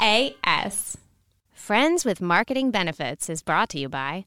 LAS. Friends with Marketing Benefits is brought to you by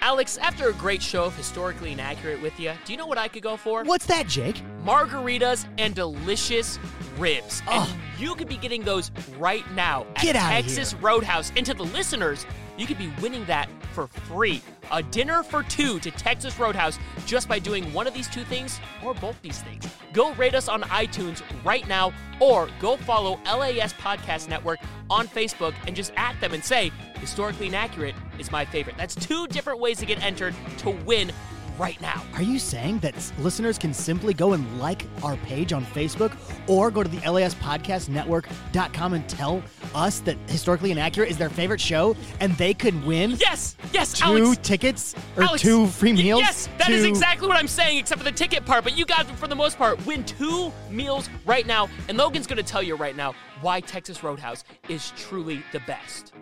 Alex, after a great show of Historically Inaccurate with you, do you know what I could go for? What's that, Jake? Margaritas and delicious ribs. Oh. And you could be getting those right now at Get outta Texas Roadhouse. And to the listeners, you could be winning that for free. A dinner for two to Texas Roadhouse just by doing one of these two things or both these things. Go rate us on iTunes right now or go follow LAS Podcast Network on Facebook and just at them and say, Historically Inaccurate is my favorite. That's two different ways to get entered to win right now. Are you saying that listeners can simply go and like our page on Facebook or go to the laspodcastnetwork.com and tell us that Historically Inaccurate is their favorite show and they could win Yes, yes, two Alex. tickets or Alex, two free meals? Yes, that is exactly what I'm saying, except for the ticket part. But you guys, for the most part, win two meals right now. And Logan's going to tell you right now why Texas Roadhouse is truly the best.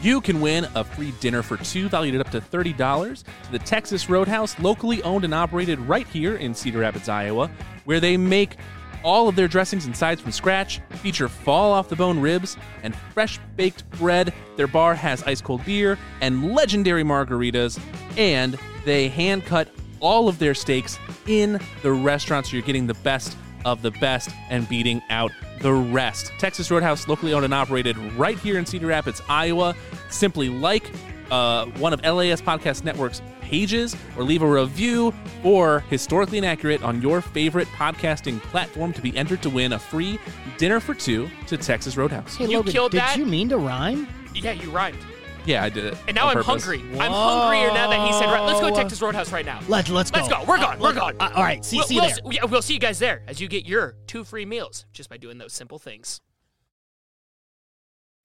You can win a free dinner for two, valued at up to $30, to the Texas Roadhouse, locally owned and operated right here in Cedar Rapids, Iowa, where they make all of their dressings and sides from scratch, feature fall off the bone ribs, and fresh baked bread. Their bar has ice cold beer and legendary margaritas, and they hand cut all of their steaks in the restaurant, so you're getting the best of the best and beating out the rest. Texas Roadhouse, locally owned and operated right here in Cedar Rapids, Iowa. Simply like uh, one of LAS Podcast Network's pages or leave a review or historically inaccurate on your favorite podcasting platform to be entered to win a free dinner for two to Texas Roadhouse. Hey, You Logan, killed did that? you mean to rhyme? Yeah, you rhymed. Yeah, I did it. And now I'm purpose. hungry. I'm hungrier now that he said, right, let's go to Whoa. Texas Roadhouse right now. Let's let's go. Let's go. We're gone. We're gone. uh, all right. See, we'll, see you we'll, there. s- yeah, we'll see you guys there as you get your two free meals just by doing those simple things.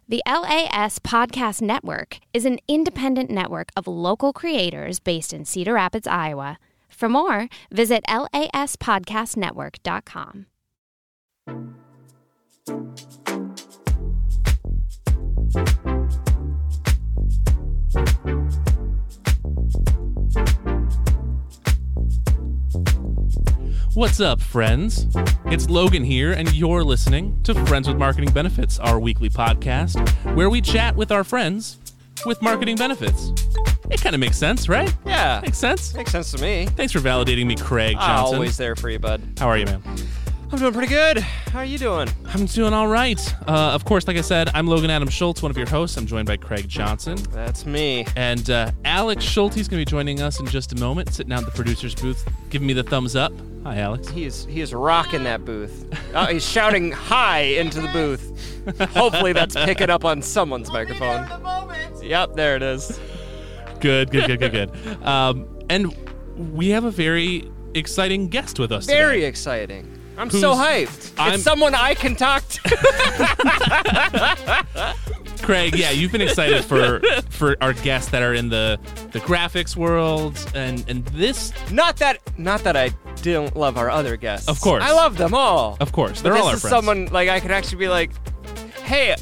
The LAS Podcast Network is an independent network of local creators based in Cedar Rapids, Iowa. For more, visit laspodcastnetwork.com. What's up, friends? It's Logan here, and you're listening to Friends with Marketing Benefits, our weekly podcast where we chat with our friends with marketing benefits. It kind of makes sense, right? Yeah. Makes sense. Makes sense to me. Thanks for validating me, Craig I'm Johnson. always there for you, bud. How are you, man? I'm doing pretty good. How are you doing? I'm doing all right. Uh, of course, like I said, I'm Logan Adam Schultz, one of your hosts. I'm joined by Craig Johnson. That's me. And uh, Alex Schulte is going to be joining us in just a moment, sitting out in the producer's booth, giving me the thumbs up. Hi, Alex. He is he is rocking that booth. Oh, he's shouting hi into the booth. Hopefully that's picking up on someone's microphone. Yep, there it is. Good, good, good, good, good. Um, and we have a very exciting guest with us. Very today. exciting. I'm so hyped. I'm- It's someone I can talk to. Craig, yeah, you've been excited for for our guests that are in the the graphics world, and and this, not that not that I don't love our other guests. Of course. I love them all. of course, But they're all our is friends. someone like I could actually be like, hey,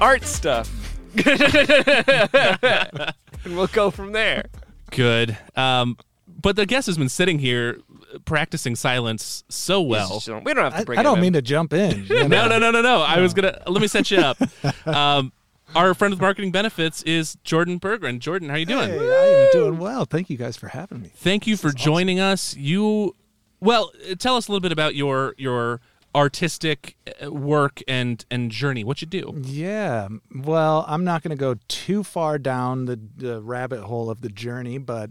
art stuff. and we'll go from there. Good. Um, but the guest has been sitting here practicing silence so well. we don't have to I, bring I him don't in. mean to jump in. you No, no, no, no, no. I was gonna let me set you up. Um, our friend with marketing benefits is Jordan Bergren. Jordan, how you doing? Hey, I am doing well. Thank you guys for having me. Thank you for joining us. You, well, uh, tell us a little bit about your your artistic uh, work and and journey. What you do? Yeah. Well, I'm not going to go too far down the, the rabbit hole of the journey, but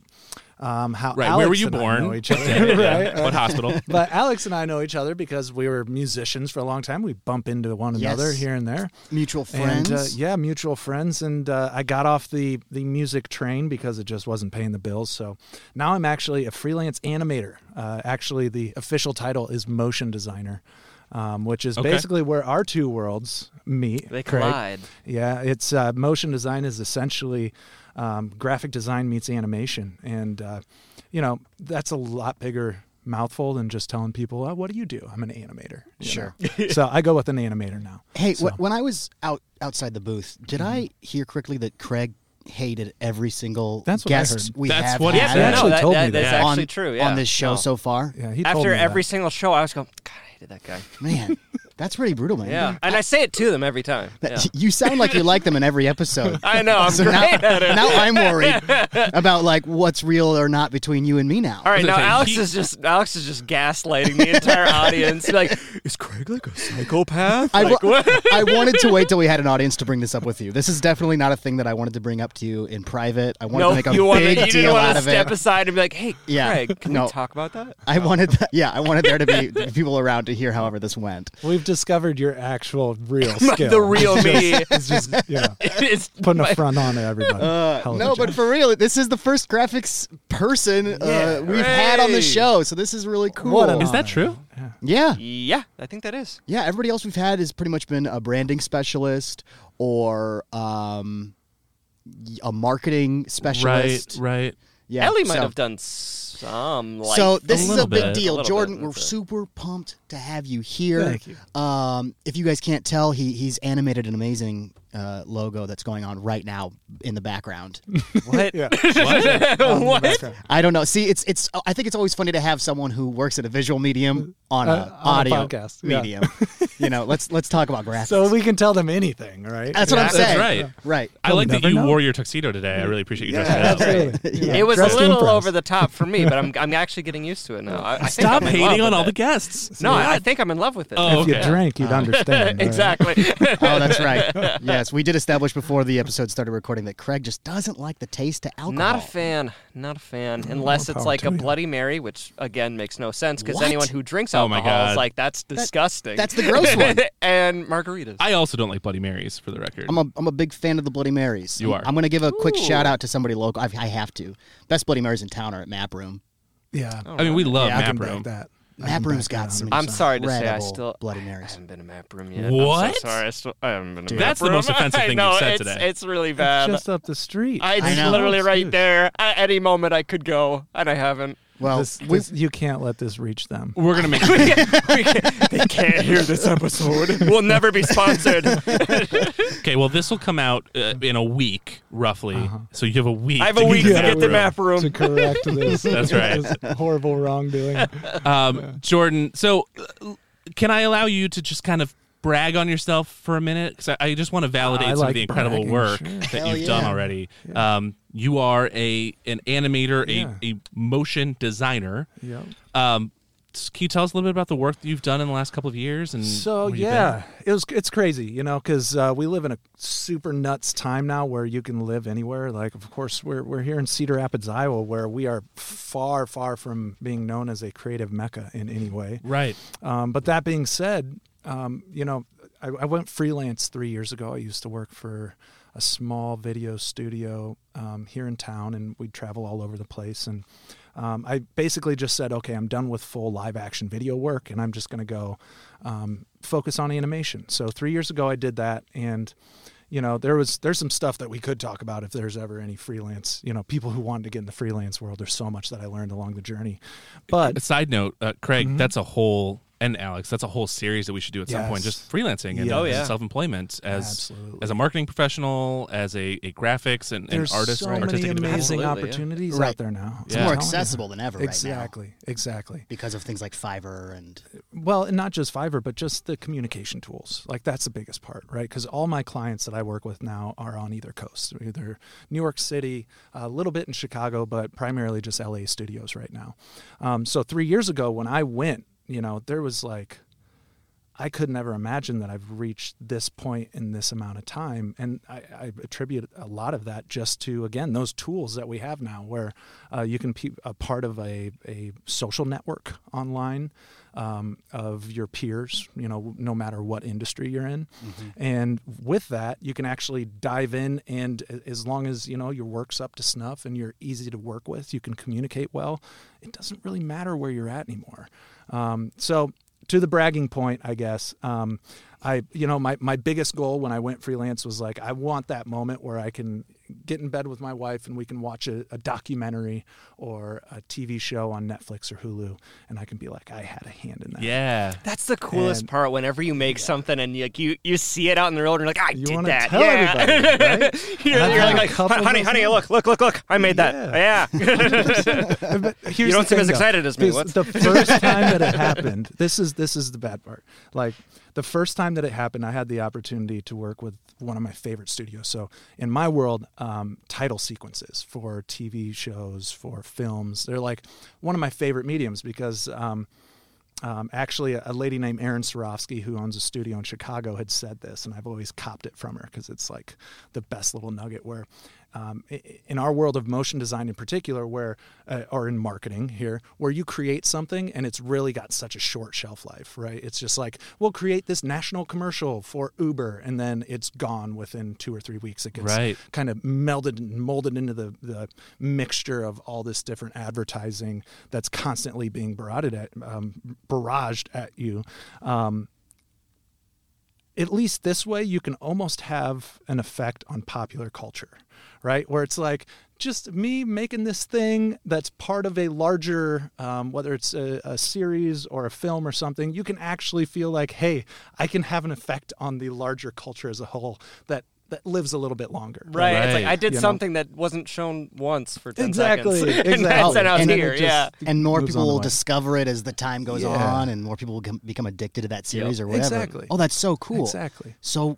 um, how Right. Alex Where were you and born? know each other, Yeah. right? What hospital? But Alex and I know each other because we were musicians for a long time. We bump into one Yes. another here and there. Mutual friends. And uh, yeah, mutual friends. And uh, I got off the, the music train because it just wasn't paying the bills. So now I'm actually a freelance animator. Uh, actually, the official title is motion designer, um, which is Okay. basically where our two worlds meet. They Craig. collide. Yeah, it's uh, motion design is essentially um, graphic design meets animation, and uh, you know that's a lot bigger mouthful than just telling people, oh, "What do you do?" I'm an animator. Sure. so I go with an animator now. Hey, So- wh- when I was out outside the booth, did I hear correctly that Craig hated every single That's what guest heard. we That's have what he had said. He no, actually that, told that- me that's that. actually on, true. Yeah. on this show No. so far. Yeah, he told After me every that. single show, I was going, God, I hated that guy. Man, That's pretty brutal, man. Yeah, and I say it to them every time. Yeah. You sound like you like them in every episode. I know. I'm so great now, at it. now I'm worried about like what's real or not between you and me now. All right, now Alex he- is just Alex is just gaslighting the entire audience. Like, is Craig like a psychopath? I, Like, wa- what? I wanted to wait till we had an audience to bring this up with you. This is definitely not a thing that I wanted to bring up to you in private. I wanted no, to make a you wanted, big you deal didn't want out to of step it. aside and be like, "Hey, Yeah, Craig, can no. we talk about that?" I wanted, that, yeah, I wanted there to be people around to hear however this went. We've discovered your actual real skill. the real It's me. just- It's just, you know, it's putting a front on to everybody. Uh, Hell of a no, but for real, this is the first graphics person uh, we've had on the show, so this is really cool. What an Is that true? yeah, yeah, I think that is. yeah. Everybody else we've had has pretty much been a branding specialist or um, y- a marketing specialist. right. Right. Yeah, Ellie might so- have done some. Like, so this A is a big bit. A deal, little Jordan. bit, we're that's it. super pumped to have you here. Thank you. Um, if you guys can't tell, he he's animated an amazing uh, logo that's going on right now in the background. what? Yeah. what? I don't know. See, it's it's. I think it's always funny to have someone who works at a visual medium on a Uh, on a audio podcast, yeah. medium. you know, let's let's talk about graphics. So we can tell them anything, right? that's what I'm That's saying. right. Right. I like that you know. wore your tuxedo today. I really appreciate you Yeah, dressing up. Absolutely. Yeah. It was a Dressed to little impress. over the top for me, but I'm I'm actually getting used to it now. I, I Stop I'm hating on with all the guests. No, I I think I'm in love with it. Oh, If you drank, you'd understand. exactly. Oh, that's right. Yes, we did establish before the episode started recording that Craig just doesn't like the taste to alcohol. Not a fan. Not a fan. Mm, unless it's like to a you. Bloody Mary, which again makes no sense because What? anyone who drinks Oh my alcohol God. is like that's disgusting. that's the gross one. and margaritas. I also don't like Bloody Marys, for the record. I'm a, I'm a big fan of the Bloody Marys. You I'm- are. I'm going to give a quick Ooh. shout out to somebody local. I, I have to. Best Bloody Marys in town are at Map Room. Yeah. Oh, I mean, we love Yeah, I I can Map back Room. that. I Map can Room's back got that some 100%. I'm sorry to say, I incredible still Bloody I Marys. haven't been to map room yet. What? I'm so sorry. I still I haven't been to Dude. map That's the room. most offensive I thing know, you've said it's, today. It's really bad. Just up the street. I, I it's know. literally right there. At any moment, I could go, and I haven't. Well, This- we- this- you can't let this reach them. We're gonna make. We can't- they can't hear this episode. We'll never be sponsored. okay, well, this will come out uh, in a week, roughly. So you have a week. I have to a week to Map get the Room. map room. to correct this. That's right. this horrible wrongdoing. Um, Jordan, so uh, can I allow you to just kind of brag on yourself for a minute? Because I, I just want to validate I some like of the incredible bragging, work sure. that Hell you've done yeah. already. Um, you are a an animator, Yeah. a, a motion designer. Yeah. Um, can you tell us a little bit about the work that you've done in the last couple of years? And So yeah, it was it's crazy, you know, because uh, we live in a super nuts time now where you can live anywhere. Like, of course, we're we're here in Cedar Rapids, Iowa, where we are far, far from being known as a creative mecca in any way. right. Um, but that being said, um, you know, I, I went freelance three years ago. I used to work for a small video studio um, here in town, and we'd travel all over the place. And um, I basically just said, okay, I'm done with full live action video work, and I'm just going to go um, focus on animation. So three years ago, I did that, and you know there was there's some stuff that we could talk about if there's ever any freelance you know people who wanted to get in the freelance world there's so much that i learned along the journey but A side note, uh, Craig, that's a whole and Alex, that's a whole series that we should do at some point. Just freelancing and, Yes. Oh, and yeah. self-employment as Absolutely. as a marketing professional, as a, a graphics and, and there's artist, so artistic many amazing Absolutely, yeah. opportunities out there now. it's Yeah. more I'm telling you. accessible than ever right now Exactly, exactly. because of things like Fiverr and Well, and not just Fiverr, but just the communication tools. Like that's the biggest part, right? Because all my clients that I work with now are on either coast, either New York City, a little bit in Chicago, but primarily just LA studios right now. Um, so three years ago, when I went, you know, there was like I could never imagine that I've reached this point in this amount of time. And I, I attribute a lot of that just to, again, those tools that we have now where uh, you can be a part of a, a social network online um, of your peers, you know, no matter what industry you're in. And with that, you can actually dive in. And as long as, you know, your work's up to snuff and you're easy to work with, you can communicate well, it doesn't really matter where you're at anymore. Um, so, to the bragging point, I guess. Um, I, you know, my, my biggest goal when I went freelance was like, I want that moment where I can get in bed with my wife and we can watch a, a documentary or a TV show on Netflix or Hulu, and I can be like, I had a hand in that. Yeah. That's the coolest And- part. Whenever you make something and you, like you you see it out in the road and you're like, I You did that. tell yeah. everybody, right? you're I've you're had like, couple of honey, honey, look, look, look, look. I made that. Yeah. But here's You don't seem thing, as though. excited as me. This- What's- the first time that it happened? This is this is the bad part. Like the first time that it happened, I had the opportunity to work with one of my favorite studios. So in my world, um, title sequences for TV shows, for films, they're like one of my favorite mediums because. Um, um, actually, a lady named Erin Sarofsky, who owns a studio in Chicago, had said this, and I've always copped it from her because it's like the best little nugget. Where um, in our world of motion design in particular, where uh, or in marketing here, where you create something and it's really got such a short shelf life, right? It's just like we'll create this national commercial for Uber, and then it's gone within two or three weeks. It gets Right. kind of melded and molded into the, the mixture of all this different advertising that's constantly being barraged at um, barraged at you. Um, at least this way, you can almost have an effect on popular culture, right? Where it's like just me making this thing that's part of a larger, um, whether it's a, a series or a film or something, you can actually feel like, hey, I can have an effect on the larger culture as a whole that that lives a little bit longer. Right. It's like I did You know? something that wasn't shown once for 10 Exactly, seconds. and exactly. that's and I was And here. just- yeah. and more people will way. discover it as the time goes Yeah. on, and more people will become addicted to that series or whatever. Exactly. Oh, that's so cool. Exactly. So,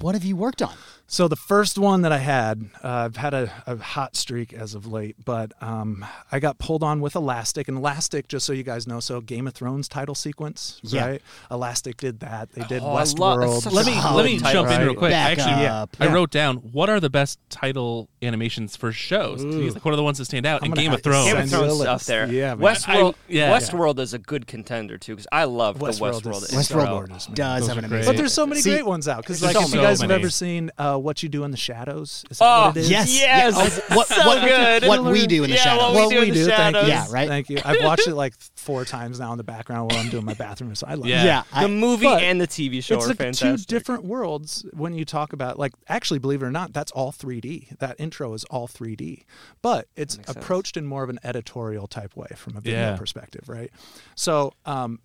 what have you worked on? So the first one that I had, uh, I've had a, a hot streak as of late, but um, I got pulled on with Elastic, and Elastic, just so you guys know, so Game of Thrones title sequence, Yeah. right? Elastic did that. They did Oh, I Westworld. it's Let me let me title. jump in real quick. Back Actually, up. I wrote down what are the best title animations for shows. Like, what are the ones that stand out? I'm And Game of Thrones. Game of Thrones a stuff there. Yeah, man. Westworld, I- yeah. Westworld is a good contender too because I love the Westworld Westworld. is- intro. Westworld Gorgeous, does Those have are an great. amazing. But there's so many See, great ones out because like so if you guys many. have ever seen uh, What You Do in the Shadows, is that Oh, what it is? Yes. Yes. Yeah. What, So what, good. what we do in the Yeah, shadows. what we Well, do in we the do. Thank shadows. you. Yeah, right? Thank you. I've watched it like four times now in the background while I'm doing my bathroom, so I love Yeah. it. yeah, I- The movie and the TV show it's are like fantastic. two different worlds when you talk about like actually believe it or not that's all 3d that intro is all 3d but it's Makes sense. approached in more of an editorial type way from a video Yeah. perspective right so um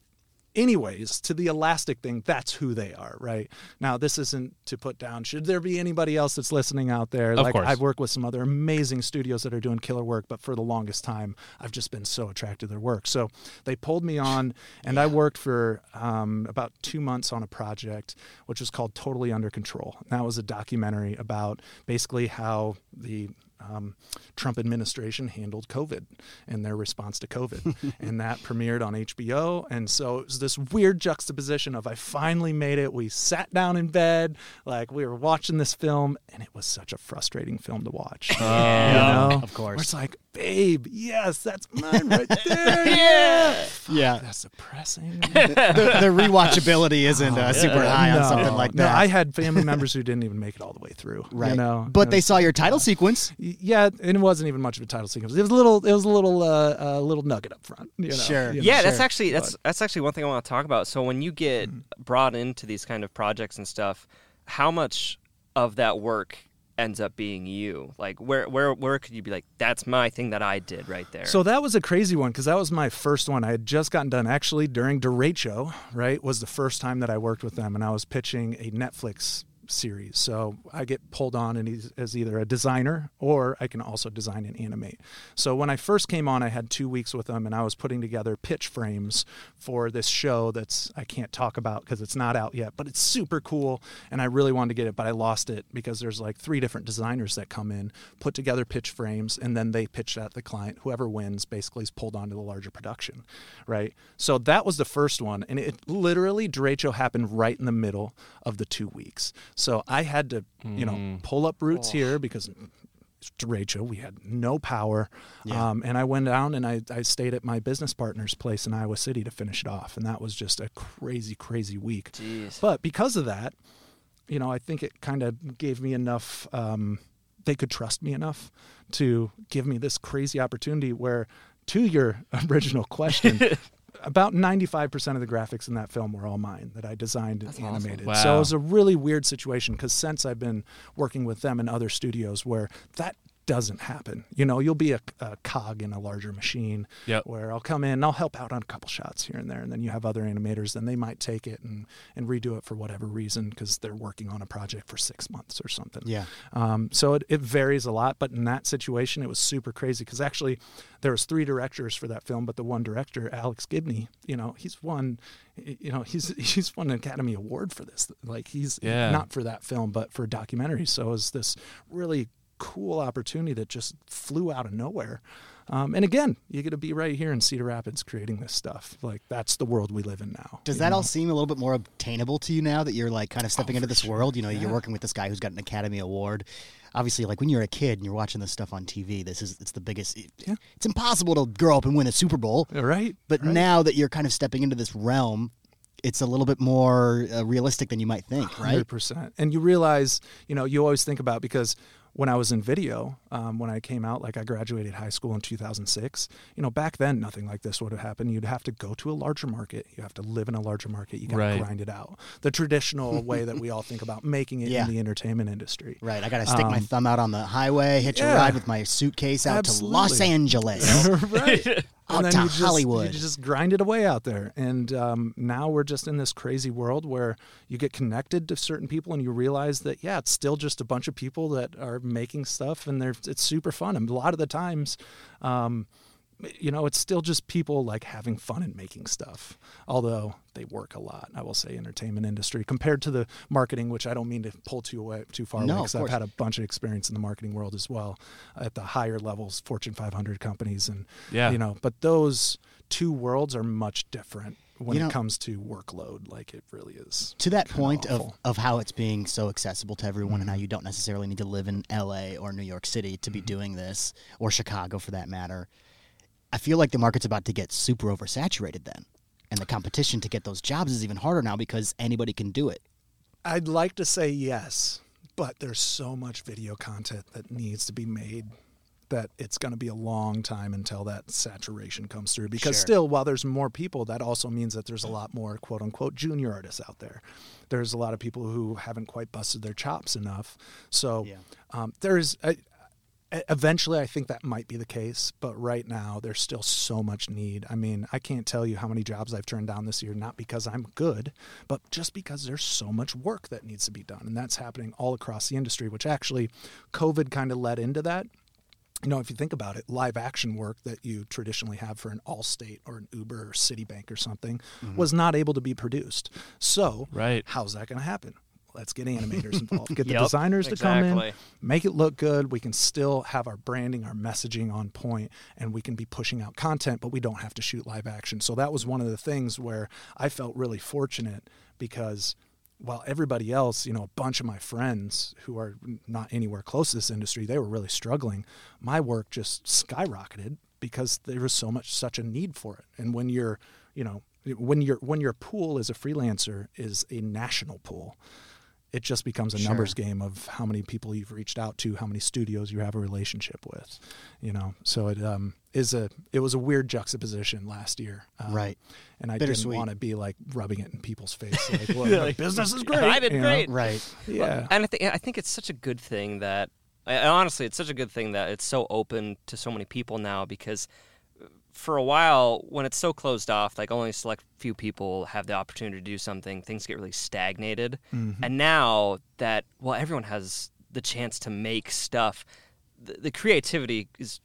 anyways to the elastic thing that's who they are right? Now this isn't to put down should there be anybody else that's listening out there? Of like course. i've worked with some other amazing studios that are doing killer work but for the longest time i've just been so attracted to their work. So they pulled me on and i worked for um, about two months on a project which was called totally under control. And that was a documentary about basically how the um, Trump administration handled COVID and their response to COVID. and that premiered on HBO. And so it was this weird juxtaposition of I finally made it. We sat down in bed, like we were watching this film, and it was such a frustrating film to watch. you know? of course. Where it's like, babe, yes, that's mine right there. yeah. yeah. That's depressing. the, the rewatchability isn't uh, super high on something like no, that. I had family members who didn't even make it all the way through. right. You know, but It they saw your title sequence. Yeah, and it wasn't even much of a title sequence. It was a little, it was a little, uh, uh, little nugget up front. You know, Sure. you know. yeah, that's actually that's that's actually one thing I want to talk about. So when you get Mm-hmm. brought into these kind of projects and stuff, how much of that work ends up being you? Like where where where could you be like that's my thing that I did right there? So that was a crazy one because that was my first one. I had just gotten done actually during Derecho, right? Was the first time that I worked with them, and I was pitching a Netflix series. So I get pulled on and as either a designer or I can also design and animate. So when I first came on, I had two weeks with them and I was putting together pitch frames for this show that's I can't talk about because it's not out yet, but it's super cool and I really wanted to get it, but I lost it because there's like three different designers that come in, put together pitch frames, and then they pitch to the client. Whoever wins basically is pulled onto the larger production, right? So that was the first one, and it literally Derecho happened right in the middle of the two weeks. So I had to, you know, pull up roots here because it's Derecho, we had no power, um, and I went down and I, I stayed at my business partner's place in Iowa City to finish it off, and that was just a crazy, crazy week. Jeez. But because of that, you know, I think it kind of gave me enough. Um, they could trust me enough to give me this crazy opportunity. Where, to your original question, about ninety-five percent of the graphics in that film were all mine that I designed and animated. So Wow. it was a really weird situation because since I've been working with them and other studios, where that doesn't happen. You know, you'll be a, a cog in a larger machine Yep. where I'll come in and I'll help out on a couple shots here and there. And then you have other animators and they might take it and, and redo it for whatever reason because they're working on a project for six months or something. Yeah. Um, so it, it varies a lot, but in that situation, it was super crazy because actually there was three directors for that film, but the one director, Alex Gibney, you know, he's won, you know, he's he's won an Academy Award for this. Like he's Yeah. not for that film, but for a documentary. So it was this really cool opportunity that just flew out of nowhere. Um, and again, you get to be right here in Cedar Rapids creating this stuff. Like that's the world we live in now. Does that know? all seem a little bit more obtainable to you now that you're like kind of stepping Oh, into this sure. world? You know, you're working with this guy who's got an Academy Award. Obviously, like when you're a kid and you're watching this stuff on TV, this is it's the biggest. Yeah. It's impossible to grow up and win a Super Bowl. right? But right. now that you're kind of stepping into this realm, it's a little bit more uh, realistic than you might think, right? Hundred percent. And you realize, you know, you always think about because when I was in video, um, when I came out, like I graduated high school in 2006. You know, back then nothing like this would have happened. You'd have to go to a larger market. You have to live in a larger market. You got to Right. grind it out. The traditional way that we all think about making it Yeah. in the entertainment industry. Right. I got to stick my Um, thumb out on the highway, hitch a ride with my suitcase out to Los Angeles. right. Out and to then you just, Hollywood. You just grind it away out there. And um, now we're just in this crazy world where you get connected to certain people and you realize that, yeah, it's still just a bunch of people that are making stuff and they're, it's super fun. And a lot of the times, um, you know, it's still just people like having fun and making stuff, although they work a lot. I will say, entertainment industry compared to the marketing, which I don't mean to pull too away too far No, away because I've had a bunch of experience in the marketing world as well, at the higher levels, Fortune 500 companies, and Yeah. you know, but those two worlds are much different when You know- it comes to workload. Like it really is. to that point of, awful. of how it's being so accessible to everyone and how Mm-hmm. you don't necessarily need to live in LA or New York City to be Mm-hmm. doing this or Chicago for that matter. I feel like the market's about to get super oversaturated then. And the competition to get those jobs is even harder now because anybody can do it. I'd like to say yes, but there's so much video content that needs to be made that it's going to be a long time until that saturation comes through. Because Sure. still, while there's more people, that also means that there's a lot more quote unquote junior artists out there. There's a lot of people who haven't quite busted their chops enough. So Yeah. um, there's. I, E- Eventually, I think that might be the case, but right now there's still so much need. I mean, I can't tell you how many jobs I've turned down this year, not because I'm good, but just because there's so much work that needs to be done. And that's happening all across the industry, which actually COVID kind of led into that. You know, if you think about it, live action work that you traditionally have for an Allstate or an Uber or Citibank or something mm-hmm. was not able to be produced. So, Right. how's that going to happen? Let's get animators involved, get the Yep, designers to come in, make it look good. We can still have our branding, our messaging on point, and we can be pushing out content, but we don't have to shoot live action. So that was one of the things where I felt really fortunate because while everybody else, you know, a bunch of my friends who are not anywhere close to this industry, they were really struggling. My work just skyrocketed because there was so much such a need for it. And when you're, you know, when your when your pool as a freelancer is a national pool, it just becomes a Sure. numbers game of how many people you've reached out to, how many studios you have a relationship with, you know. So it um, is a it was a weird juxtaposition last year, um, Right. And I Bittersweet. didn't want to be like rubbing it in people's face, like, well, the business is great. I did you know? great. Right. Yeah, And I think I think it's such a good thing that and honestly, it's such a good thing that it's so open to so many people now because for a while when it's so closed off, like only a select few people have the opportunity to do something, things get really stagnated. Mm-hmm. And now that well, everyone has the chance to make stuff, the, the creativity is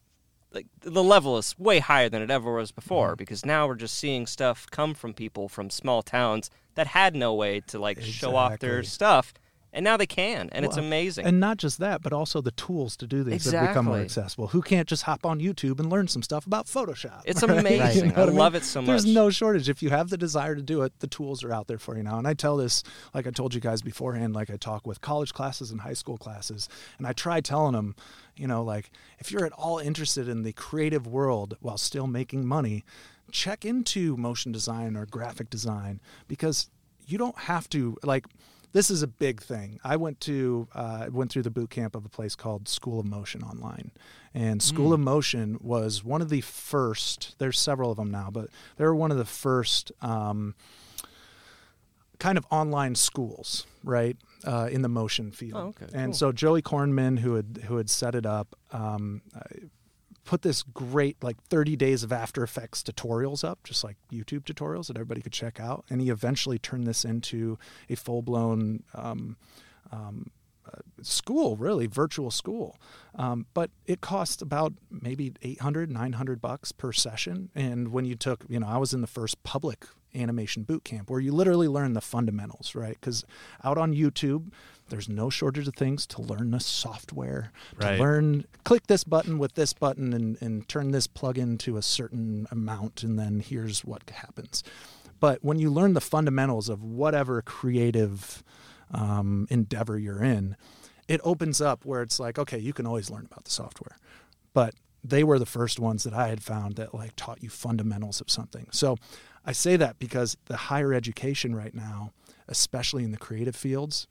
like the level is way higher than it ever was before mm-hmm. because now we're just seeing stuff come from people from small towns that had no way to like show off their stuff and now they can and it's amazing And not just that, but also the tools to do these have become more accessible. Who can't just hop on YouTube and learn some stuff about Photoshop? It's right? amazing. You know I what love it so much. There's no shortage. If you have the desire to do it, the tools are out there for you now. And I tell this, like I told you guys beforehand, like I talk with college classes and high school classes, and I try telling them, you know, like if you're at all interested in the creative world while still making money, check into motion design or graphic design because you don't have to like this is a big thing. I went to uh, went through the boot camp of a place called School of Motion online, and School of Motion was one of the first. There's several of them now, but they were one of the first um, kind of online schools, right? uh, in the motion field. Oh, okay, And cool. so Joey Korenman, who had who had set it up, um, uh, put this great like 30 days of After Effects tutorials up, just like YouTube tutorials that everybody could check out. And he eventually turned this into a full blown um, um, uh, school, really virtual school. Um, but it cost about maybe 800, 900 bucks per session. And when you took, you know, I was in the first public animation boot camp where you literally learn the fundamentals, right? Because out on YouTube, there's no shortage of things to learn the software, Right. to learn, click this button with this button and, and turn this plugin to a certain amount, and then here's what happens. But when you learn the fundamentals of whatever creative um, endeavor you're in, it opens up where it's like, okay, you can always learn about the software. But they were the first ones that I had found that like taught you fundamentals of something. So I say that because the higher education right now, especially in the creative fields,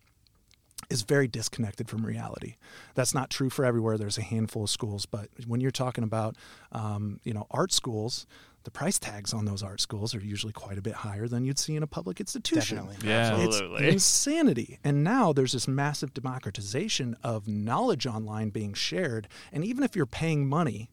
is very disconnected from reality. That's not true for everywhere. There's a handful of schools, but when you're talking about, um, you know, art schools, the price tags on those art schools are usually quite a bit higher than you'd see in a public institution. Definitely. Yeah. Absolutely. It's insanity. And now there's this massive democratization of knowledge online being shared. And even if you're paying money,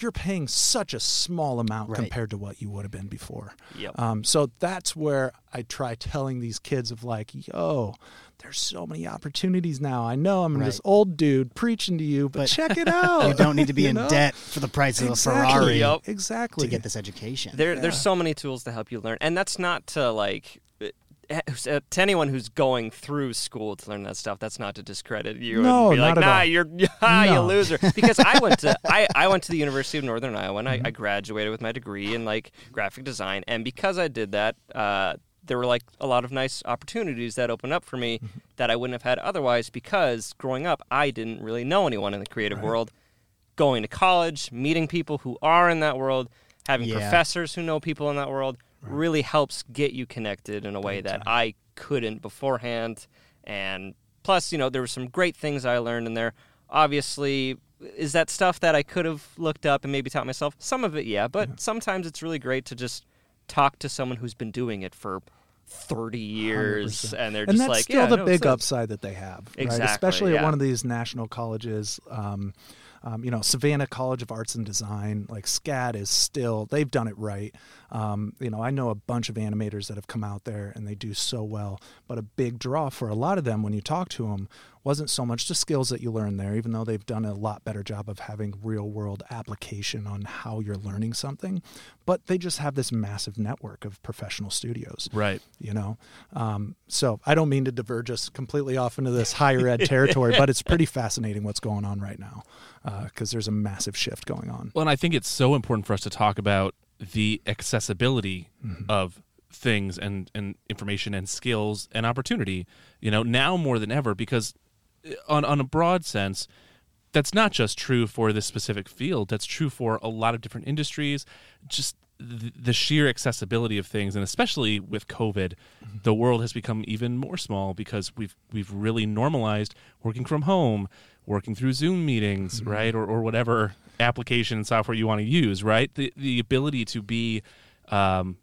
you're paying such a small amount Right. compared to what you would have been before. Yep. Um, so that's where I try telling these kids of like, yo, there's so many opportunities now. I know I'm this old dude preaching to you, but, But check it out. You don't need to be in know? debt for the price of a Ferrari Yep. Exactly. to get this education. There, there's so many tools to help you learn, and that's not to like eh, to anyone who's going through school to learn that stuff. That's not to discredit you No, and be like, not at nah, all. you're ah, you loser. Because I went to I, I went to the University of Northern Iowa, and Mm-hmm. I, I graduated with my degree in like graphic design, and because I did that. Uh, there were like a lot of nice opportunities that opened up for me Mm-hmm. that I wouldn't have had otherwise because growing up I didn't really know anyone in the creative world going to college, meeting people who are in that world, having Yeah. professors who know people in that world really helps get you connected in a way that I couldn't beforehand. And plus, you know, there were some great things I learned in there. Obviously, is that stuff that I could have looked up and maybe taught myself? Some of it, yeah, but sometimes it's really great to just talk to someone who's been doing it for 30 years 100%. and they're and just that's like, still yeah, the no, big upside that they have, right? Exactly, Especially yeah. at one of these national colleges. Um, um, you know, Savannah College of Arts and Design, like SCAD is still, they've done it right. Um, you know, I know a bunch of animators that have come out there and they do so well. But a big draw for a lot of them when you talk to them wasn't so much the skills that you learn there, even though they've done a lot better job of having real world application on how you're learning something, but they just have this massive network of professional studios. Right. you know? Um, so i don't mean to diverge us completely off into this higher ed territory but it's pretty fascinating what's going on right now because there's a massive shift going on. Well, and I think it's so important for us to talk about the accessibility of things and, and information and skills and opportunity, you know, now more than ever, because uh, on, on a broad sense, that's not just true for this specific field, that's true for a lot of different industries. Just the, the sheer accessibility of things, and especially with COVID, mm-hmm. the world has become even more small because we've we've really normalized working from home, working through Zoom meetings, mm-hmm. right, or or whatever application and software you want to use, right. The the ability to be um,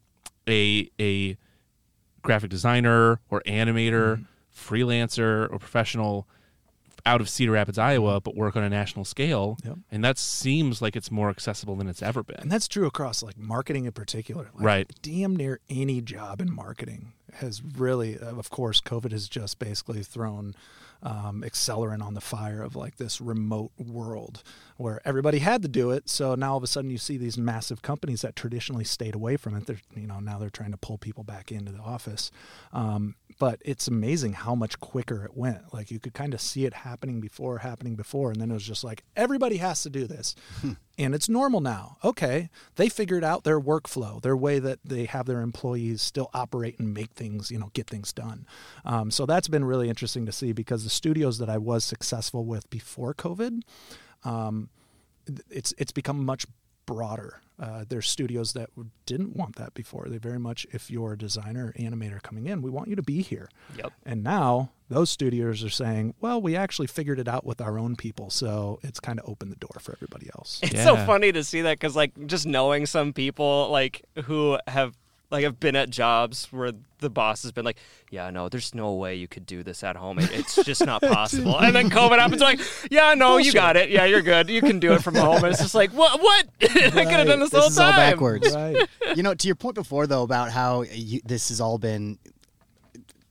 a a graphic designer or animator, mm-hmm. freelancer or professional out of Cedar Rapids, Iowa, but work on a national scale. Yep. And that seems like it's more accessible than it's ever been. and that's true across like marketing in particular like, Right. damn near any job in marketing has really uh, of course covid has just basically thrown um, accelerant on the fire of like this remote world where everybody had to do it so now all of a sudden you see these massive companies that traditionally stayed away from it they're you know now they're trying to pull people back into the office um, but it's amazing how much quicker it went like you could kind of see it happening before happening before and then it was just like everybody has to do this and it's normal now. Okay, they figured out their workflow, their way that they have their employees still operate and make things, you know, get things done. Um, so that's been really interesting to see because the studios that I was successful with before COVID, um, it's it's become much broader. Uh, there's studios that didn't want that before. They very much, if you're a designer, animator coming in, we want you to be here. Yep. And now those studios are saying, well, we actually figured it out with our own people, so it's kind of opened the door for everybody else. It's so funny to see that because, like, just knowing some people like who have Like I've been at jobs where the boss has been like, "Yeah, no, there's no way you could do this at home. It, it's just not possible." and then COVID happens, like, "Yeah, no, you got it. Yeah, you're good. You can do it from home." And it's just like, "What? What? I could have done this, the This whole is all time." backwards. Right. you know, to your point before though about how you, this has all been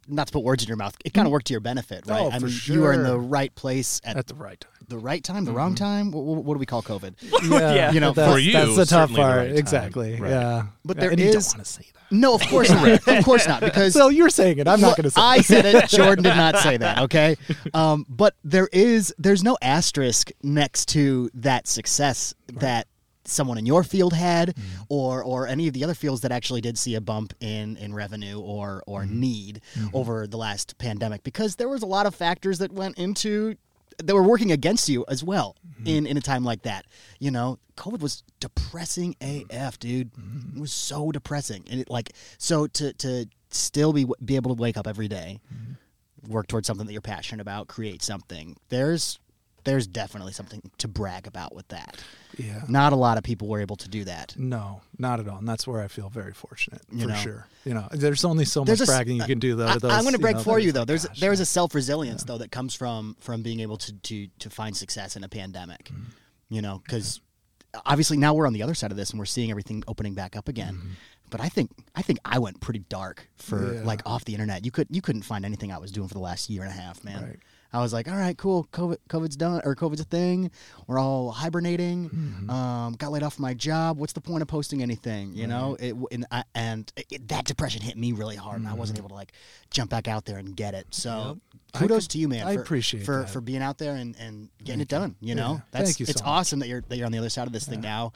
not to put words in your mouth, it kind of hmm? worked to your benefit, oh, right? Oh, I for mean, you are in the right place at, At the right time. The right time, the wrong time. What, what, what do we call COVID? Yeah. You know, that's, For you, that's the tough certainly the part. right exactly. Right. Yeah. But Yeah, there and you don't want to say that. No, of course not. of course not, because So you're saying it. I'm not going to say. I it. said it. Jordan did not say that. Okay, um, but there is there's no asterisk next to that success that someone in your field had, Mm-hmm. or or any of the other fields that actually did see a bump in in revenue or or Mm-hmm. need over the last pandemic, because there was a lot of factors that went into that were working against you as well Mm-hmm. in in a time like that. You know, COVID was depressing AF, dude. Mm-hmm. It was so depressing, and it like so to to still be be able to wake up every day, Mm-hmm. work towards something that you're passionate about, create something. There's there's definitely something to brag about with that. Yeah. Not a lot of people were able to do that. No, not at all. And that's where I feel very fortunate You for know. sure. You know, there's only so There's much a bragging you can do though. I, am going to brag for you though. like, There's gosh, there's yeah. a self resilience though that comes from from being able to to to find success in a pandemic. Mm-hmm. You know, because obviously now we're on the other side of this and we're seeing everything opening back up again. But I think I think I went pretty dark for Mm-hmm. Yeah. like off the internet. You could you couldn't find anything I was doing for the last year and a half, man. Right. I was like, all right, cool. COVID, COVID's done, or COVID's a thing. We're all hibernating. Mm-hmm. Um, got laid off from my job. What's the point of posting anything? You know, it, and I, and it, that depression hit me really hard, and I wasn't able to like jump back out there and get it. So Mm-hmm. Kudos could- to you, man. I for, appreciate for that. for being out there and, and getting it Thank you. done. You know, Yeah. that's Thank you it's so awesome that you're that you're on the other side of this thing now,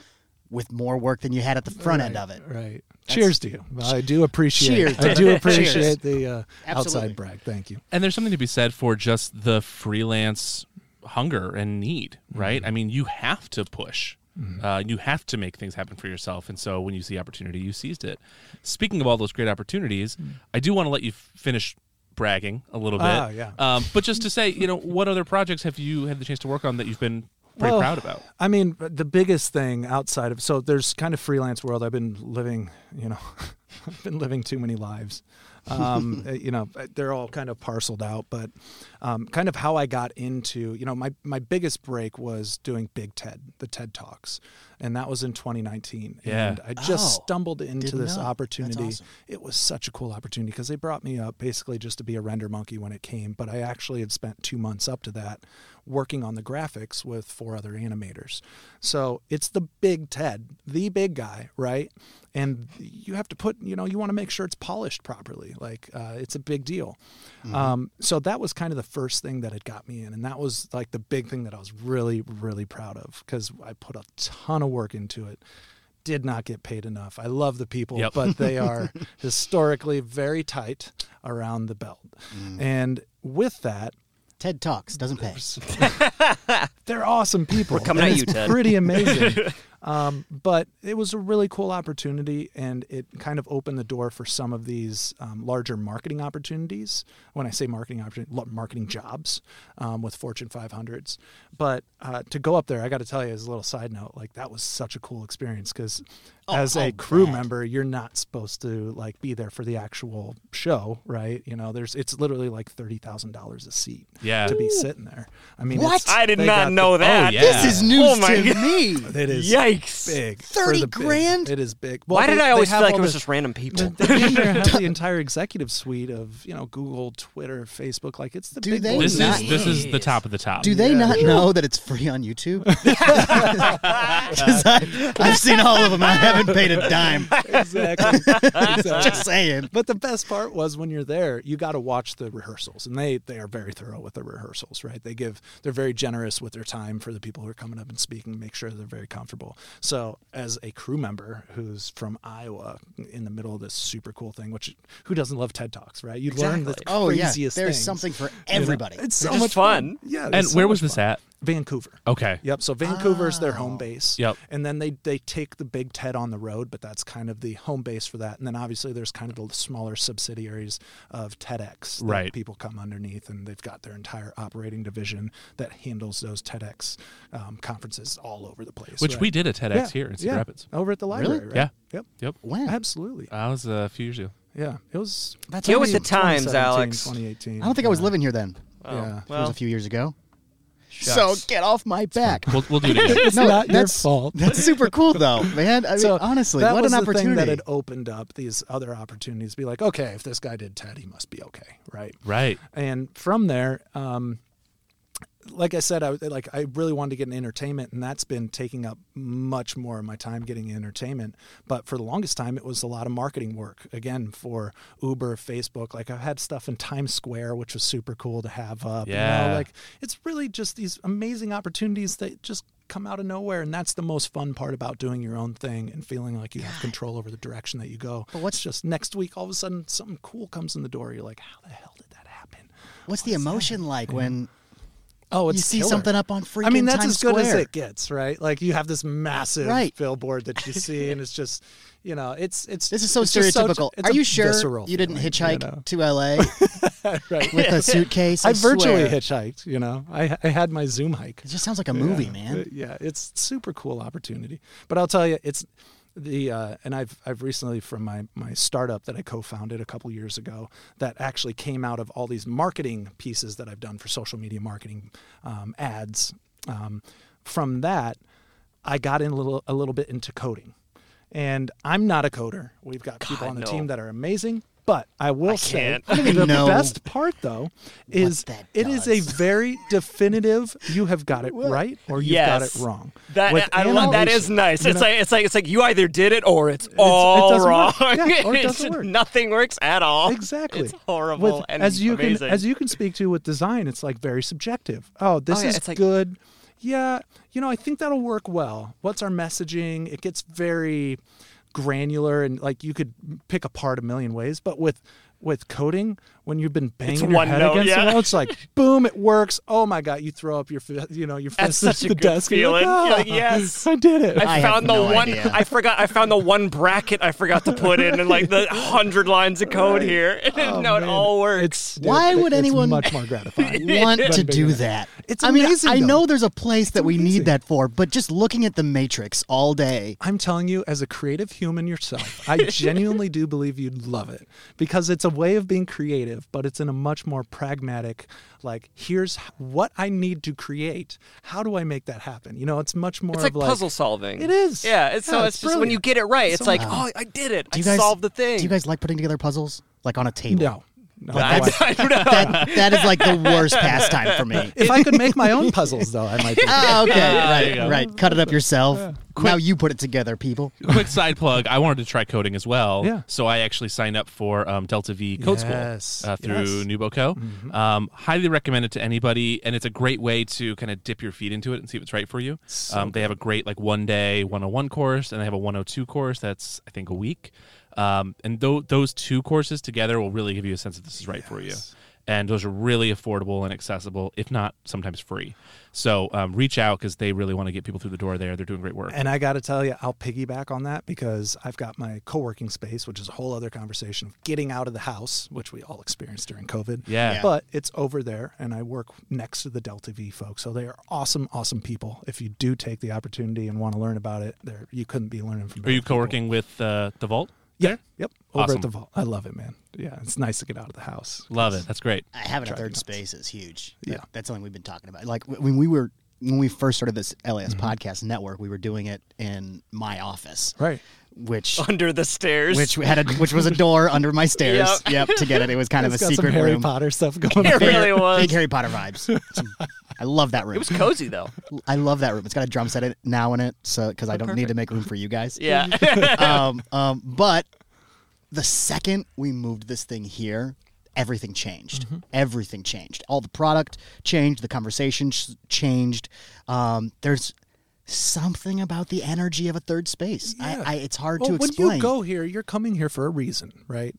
with more work than you had at the front end of it. Right. Cheers to you. Well, I do appreciate. Cheers. I do Cheers. appreciate the uh, outside brag. Thank you. And there's something to be said for just the freelance hunger and need, right? I mean, you have to push. Uh, you have to make things happen for yourself. And so when you see opportunity, you seized it. Speaking of all those great opportunities, I do want to let you f- finish bragging a little bit. Ah, yeah. Um, but just to say, you know, what other projects have you had the chance to work on that you've been pretty Well, proud about? I mean, the biggest thing outside of so there's kind of freelance world. I've been living, you know, I've been living too many lives. Um, uh, you know, they're all kind of parceled out, but um, kind of how I got into, you know, my my biggest break was doing Big TED, the TED Talks, and that was in 2019. Yeah. And I just Oh, stumbled into this know. Opportunity. awesome. It was such a cool opportunity because they brought me up basically just to be a render monkey when it came, but I actually had spent two months up to that working on the graphics with four other animators. So it's the big Ted, the big guy, right? And you have to put, you know, you want to make sure it's polished properly. Like uh, it's a big deal. Um, so that was kind of the first thing that had got me in, and that was like the big thing that I was really, really proud of because I put a ton of work into it. Did not get paid enough. I love the people, Yep. but they are historically very tight around the belt. Mm. And with that, TED Talks doesn't pay. they're awesome people. We're coming and at it's you, Ted. Pretty amazing. um, but it was a really cool opportunity, and it kind of opened the door for some of these um, larger marketing opportunities. When I say marketing opportunity, marketing jobs um, with Fortune 500s. But uh, to go up there, I got to tell you, as a little side note, like that was such a cool experience because Oh, as a oh, crew bet. member, you're not supposed to like be there for the actual show, right? You know, there's it's literally like thirty thousand dollars a seat Yeah. to be sitting there. I mean, What? I did not got the- know that. Oh, yeah. This is news Oh my to God. me. It is Yikes. big. 30 the big. grand? It is big. Why Well, did I always feel have like all it was the- just random people? They, they have the entire executive suite of you know Google, Twitter, Facebook. Like it's the Do big they boys. This not- is this is the top of the top. Do they Yeah. not know that it's free on YouTube? Because I've seen all of them I haven't paid a dime. exactly. exactly. Just saying. But the best part was when you're there, you got to watch the rehearsals, and they they are very thorough with the rehearsals, right? They give they're very generous with their time for the people who are coming up and speaking, make sure they're very comfortable. So as a crew member who's from Iowa, in the middle of this super cool thing, which who doesn't love TED Talks, right? You'd learn the Oh yeah, craziest there's things. something for You know, everybody. It's so They're much just fun. Yeah. and so where much was this fun. at? Vancouver. Okay. Yep. So Vancouver's their home base. Yep. And then they they take the big TED on the road, but that's kind of the home base for that. And then obviously there's kind of the smaller subsidiaries of TEDx that Right. people come underneath, and they've got their entire operating division that handles those TEDx um, conferences all over the place. Which right? we did a TEDx Yeah, here in Cedar yeah, Rapids. over at the library. Right? Yeah. Yep. Yep. When? Absolutely. I was uh, a few years ago. Yeah. It was. That's Get with only- the times, 2017, Alex. 2018. I don't think I was living here then. Oh, Yeah. It was a few years ago. Shucks. So get off my back. We'll, we'll do it again. It's No, not your that's- fault. That's super cool though, man. I mean, so honestly, that what was an the opportunity. thing that had opened up these other opportunities. Be like, okay, if this guy did TED, he must be okay, right? right. And from there, um, like I said, I like I really wanted to get in entertainment, and that's been taking up much more of my time getting entertainment. But for the longest time, it was a lot of marketing work. Again, for Uber, Facebook. Like I've had stuff in Times Square, which was super cool to have up. you know, Yeah. like it's really just these amazing opportunities that just come out of nowhere, and that's the most fun part about doing your own thing and feeling like you have control over the direction that you go. But what's- It's just next week? All of a sudden, something cool comes in the door. You're like, how the hell did that happen? What's the emotion like when Oh, it's you see killer. something up on freaking I mean, that's Times as good as it gets, right? Like you have this massive Right. billboard that you see, and it's just, you know, it's it's. This is so it's just such- stereotypical. it's Are you sure you didn't feeling, hitchhike you know? to LA right? with a suitcase? I, I virtually hitchhiked. You know, I I had my Zoom hike. It just sounds like a movie, yeah. man. Yeah, it's super cool opportunity. But I'll tell you, it's the uh, and I've I've recently from my my startup that I co-founded a couple years ago that actually came out of all these marketing pieces that I've done for social media marketing um, ads. Um, from that, I got in a little a little bit into coding, and I'm not a coder. We've got people on the no. team that are amazing. But I will I say. I don't the know best part though is that it is a very definitive. You have got it right or you've got it wrong. That With I love, that is nice. It's know, like it's like it's like you either did it or it's all doesn't wrong. work. Yeah, or it doesn't work. Nothing works at all. exactly It's horrible With- and as you amazing. can as you can speak to with design, it's like very subjective. Oh, oh this Oh, yeah, is it's like- good. Yeah, you know, I think that'll work well. What's our messaging? It gets very granular and like you could pick apart a million ways, but with with coding, when you've been banging your one head note, against yeah. the wall, it's like boom, it works. Oh my god, you throw up your fi- you know your fist at such the good desk. and you're like, feeling. You're like, "Ah, yes. I did it. I, I found the no one. idea. I forgot. I found the one bracket I forgot to put in, and like the hundred lines of code here. Oh, no, it all works. It's, Why would it's anyone- much more gratifying? want to do a- that. It's I mean, amazing, I though. know there's a place that we amazing. need that for, but just looking at the Matrix all day, I'm telling you, as a creative human yourself, I genuinely do believe you'd love it because it's a way of being creative, but it's in a much more pragmatic, like, here's what I need to create. How do I make that happen? You know, it's much more It's like of like puzzle solving. It is. Yeah. It's, so it's, it's just when you get it right, it's So like, much. oh, I did it. do I you guys solved the thing. Do you guys like putting together puzzles like on a table? No. No, That's- no, I don't know. That that is like the worst pastime for me. if I could make my own puzzles, though, I might. Do Oh, okay, there right, right. Cut it up yourself. Now you put it together, people. Quick side plug. I wanted to try coding as well. Yeah. So I actually signed up for um, Delta V Code Yes, School uh, through yes. Mm-hmm. Um, highly recommend it to anybody, and it's a great way to kind of dip your feet into it and see if it's right for you. um, they have a great like one day 101 course, and they have a 102 course that's I think a week. Um, and tho- those two courses together will really give you a sense if this is right for you. And those are really affordable and accessible, if not sometimes free. So um, reach out because they really want to get people through the door there. They're doing great work. And I got to tell you, I'll piggyback on that because I've got my co working space, which is a whole other conversation of getting out of the house, which we all experienced during COVID. Yeah. Yeah. But it's over there, and I work next to the Delta V folks. So they are awesome, awesome people. If you do take the opportunity and want to learn about it, there you couldn't be learning from Are you co-working with uh, the Vault? Yeah. Yep. Over Awesome. at the vault. I love it, man. Yeah. It's nice to get out of the house. Love it. That's great. I Having a third nuts. space is huge. Yeah. That- that's something we've been talking about. Like when we were when we first started this LAS Mm-hmm. podcast network, we were doing it in my office, Right. Which under the stairs. which had a which was a door under my stairs. Yep. Yep, to get it. It was kind of a got secret some Harry room. Potter stuff going It on. Big- really was. big Harry Potter vibes. I love that room. it was cozy though. I love that room. It's got a drum set in it now in it, so because I don't need to make room for you guys. Yeah. um, um, but the second we moved this thing here, everything changed. Mm-hmm. Everything changed. All the product changed. The conversation changed. Um, there's something about the energy of a third space. Yeah. I, I, it's hard Well, to explain. when you go here, you're coming here for a reason, right?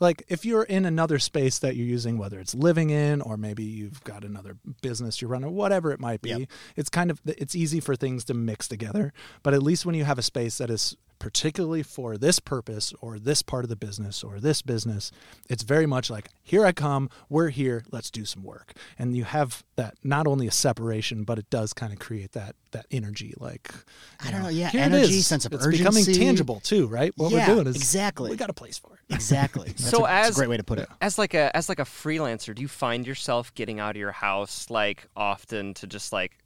like if you're in another space that you're using, whether it's living in or maybe you've got another business you're running, whatever it might be, Yep. it's kind of it's easy for things to mix together. But at least when you have a space that is particularly for this purpose or this part of the business or this business, it's very much like here I come, we're here, let's do some work. And you have that not only a separation, but it does kind of create that that energy. Like I don't know, yeah, here it energy, sense of urgency. it's becoming tangible too, right? What Yeah, we're doing is exactly. we got a place for it. Exactly. That's So a, that's as- a great way to put it. As like a as like a freelancer, do you find yourself getting out of your house like often to just like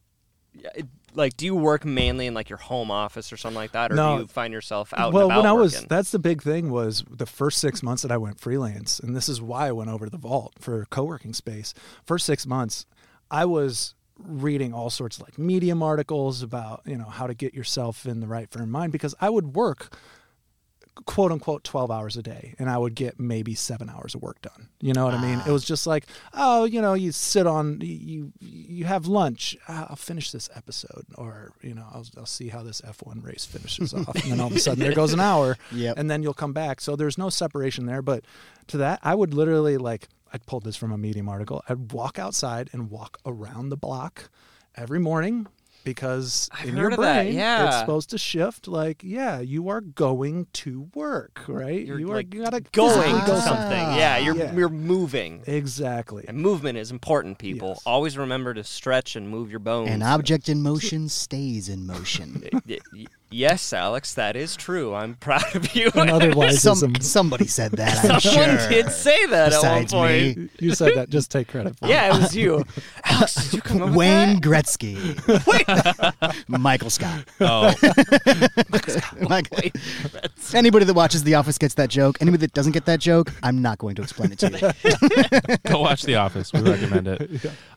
yeah, it- like do you work mainly in like your home office or something like that or No. do you find yourself out well, when I was working? that's the big thing was the first six months that I went freelance, and this is why I went over to the vault for co-working space. First six months, I was reading all sorts of like medium articles about you know how to get yourself in the right frame of mind because I would work quote unquote 12 hours a day and I would get maybe seven hours of work done. You know what I mean? It was just like, oh, you know, you sit on, you, you have lunch. Ah, I'll finish this episode or, you know, I'll, I'll see how this F1 race finishes off. And then all of a sudden there goes an hour Yep. and then you'll come back. So there's no separation there. But to that, I would literally like, I pulled this from a Medium article. I'd walk outside and walk around the block every morning because I've in your of that, brain yeah. it's supposed to shift like yeah you are going to work right You're you are like you gotta going physically to go something. Ah. Yeah, you're Yeah. you're moving. exactly And movement is important, people. Yes. Always remember to stretch and move your bones. An object in motion stays in motion. Y- y- yes, Alex, that is true. I'm proud of you. another Some, wiseism somebody said that. I'm Someone sure. did say that Besides at one point. me. you said that just take credit for it Yeah, it was you. Alex, did you come up with Wayne that? Gretzky. Michael Scott. Oh, Michael- Wayne Anybody that watches The Office gets that joke. Anybody that doesn't get that joke, I'm not going to explain it to you. go watch The Office. We recommend it.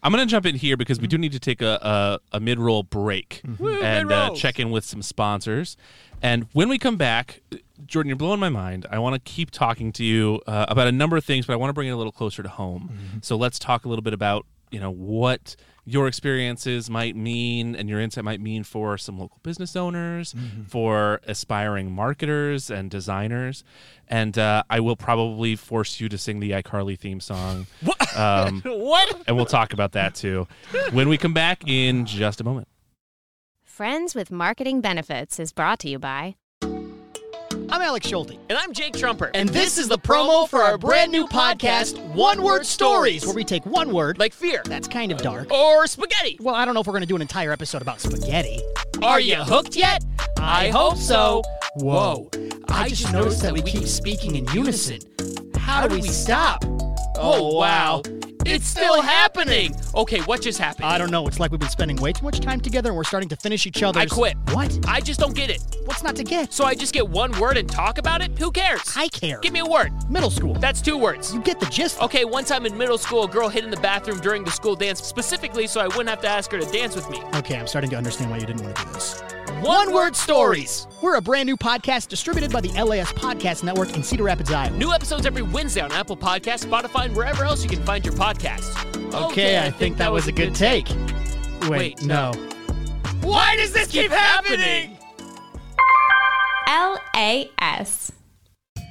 I'm going to jump in here because we do need to take a, a, a mid roll break and uh, mid-rolls. check in with some sponsors. And when we come back, Jordan, you're blowing my mind. I want to keep talking to you uh, about a number of things, but I want to bring it a little closer to home. So let's talk a little bit about you know what your experiences might mean and your insight might mean for some local business owners, for aspiring marketers and designers. And uh, I will probably force you to sing the iCarly theme song. Um, What? and we'll talk about that too when we come back in just a moment. Friends with Marketing Benefits is brought to you by I'm Alex Schulte. And I'm Jake Trumper. And this is the promo for our brand new podcast, One Word Stories, where we take one word, Like fear. that's kind of dark. Or spaghetti. Well, I don't know if we're going to do an entire episode about spaghetti. Are you hooked yet? I hope so. Whoa. I just noticed that we keep speaking in unison. How do we stop? Oh, oh, wow. It's still happening. Okay, what just happened? I don't know. It's like we've been spending way too much time together and we're starting to finish each other's. I quit. What? I just don't get it. What's not to get? So I just get one word and talk about it? Who cares? I care. Give me a word. Middle school. That's two words. You get the gist. Okay, one time in middle school, a girl hid in the bathroom during the school dance specifically so I wouldn't have to ask her to dance with me. Okay, I'm starting to understand why you didn't want to do this. One word stories. We're a brand new podcast distributed by the LAS Podcast Network in Cedar Rapids, Iowa. New episodes every Wednesday on Apple Podcasts, Spotify, and wherever else you can find your podcasts. Okay, I think that was a good take. Wait, Wait, no. Why does this keep happening? LAS.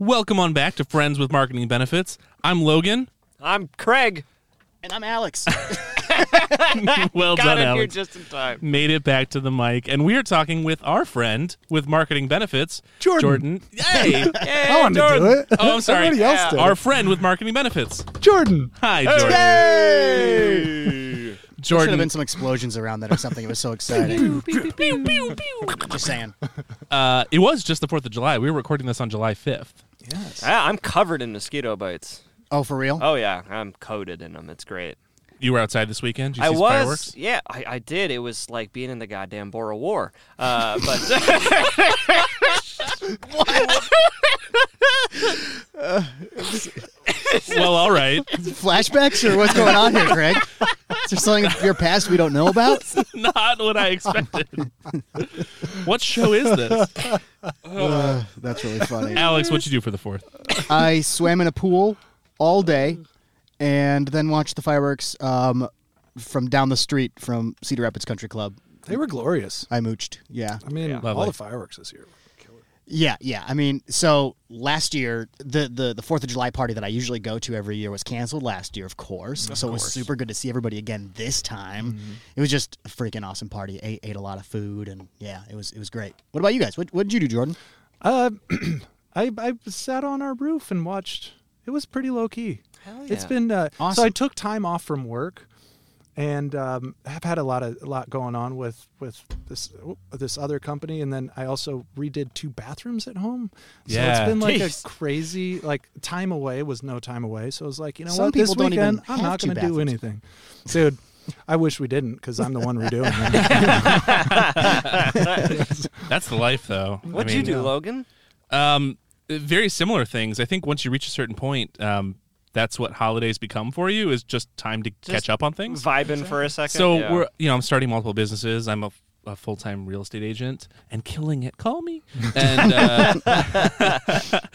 Welcome on back to Friends with Marketing Benefits. I'm Logan. I'm Craig. And I'm Alex. well Got done, in here Alex. just in time. Made it back to the mic, and we are talking with our friend with marketing benefits, Jordan. Jordan. Hey, I wanted to do it. Oh, I'm sorry. Everybody else did. Our friend with marketing benefits. Jordan. Hi, Jordan. Jordan. There should have been some explosions around that or something. It was so exciting. Just saying. Uh, it was just the Fourth of July. We were recording this on July 5th. Yes. I, I'm covered in mosquito bites. Oh, for real? Oh yeah, I'm coated in them. It's great. You were outside this weekend. Did you I see was, fireworks? yeah, I, I did. It was like being in the goddamn Boer War. Uh, but well, all right. Flashbacks or what's going on here, Greg? Is there something of your past we don't know about? Not what I expected. what show is this? Uh, that's really funny. Alex, what'd you do for the fourth? I swam in a pool all day and then watched the fireworks um, from down the street from Cedar Rapids Country Club. They were glorious. I mooched. Yeah. I mean, all Lovely. the fireworks this year. Yeah, yeah. I mean, so last year the the the Fourth of July party that I usually go to every year was canceled last year, of course. so it was super good to see everybody again this time. Mm-hmm. It was just a freaking awesome party. Ate, ate a lot of food, and yeah, it was it was great. What about you guys? What what did you do, Jordan? Uh, I I sat on our roof and watched. It was pretty low key. Hell It's yeah. been uh, so I took time off from work, and um, have had a lot of a lot going on with with this this other company, and then I also redid two bathrooms at home. So Yeah. it's been like Jeez. a crazy like time away was no time away. So I was like, you know Some what, this people don't weekend I'm not going to do anything, dude. I wish we didn't because I'm the one redoing it. That's the life, though. What'd I mean, you do, Logan? Um, very similar things. I think once you reach a certain point, um, that's what holidays become for you is just time to catch up on things. Vibing for a second. So yeah. we're, you know, I'm starting multiple businesses. I'm a, a full time real estate agent and killing it. Call me. And uh,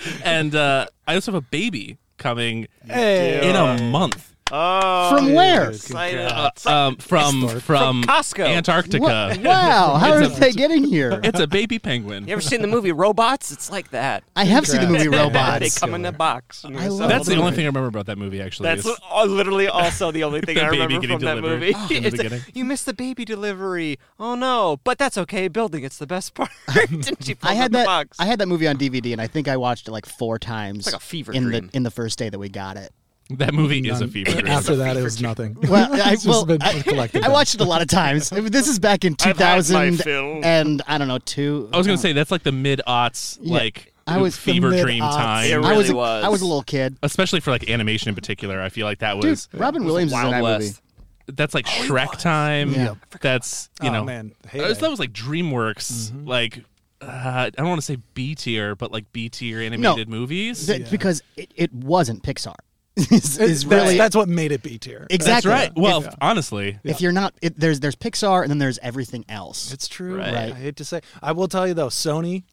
and uh, I also have a baby coming Hey. in a month. Oh, From where? excited. Um, from Stork. from Costco. Antarctica. What? Wow, how are they getting here? It's a baby penguin. You ever seen the movie Robots? It's like that. I have seen the movie Robots. they come in a box. I love That's the only thing I remember about that movie. Actually, That's is- oh, literally also the only thing The I remember getting from that movie. in the It's like, beginning. you missed the baby delivery. Oh no, but that's okay. Building it's the best part. Didn't she? I had that. box? I had that movie on DVD, and I think I watched it like four times. It's like a fever in dream. the in the first day that we got it. That movie is a fever dream. After that, it was nothing. Well, I, well, been I, I watched it a lot of times. This is back in I've had my 2000 and I don't know two. I was gonna say that's like the mid aughts, Yeah. like I was- fever dream mid-aughts. time. It I was, a, was. I was a little kid. especially for like animation in particular. I feel like that Dude, was Robin Williams is in Wild that West. movie. that's like Shrek time. Yeah. That's you oh know, man, hey, uh, that was like DreamWorks, like uh, I don't want to say B tier, but like B tier animated movies. Th- Because it, it wasn't Pixar. Is, is that's, really that's what made it B tier. exactly That's right. Well, If, honestly, if you're not, it, there's there's Pixar and then there's everything else. It's true. Right. I hate to say. I will tell you though, Sony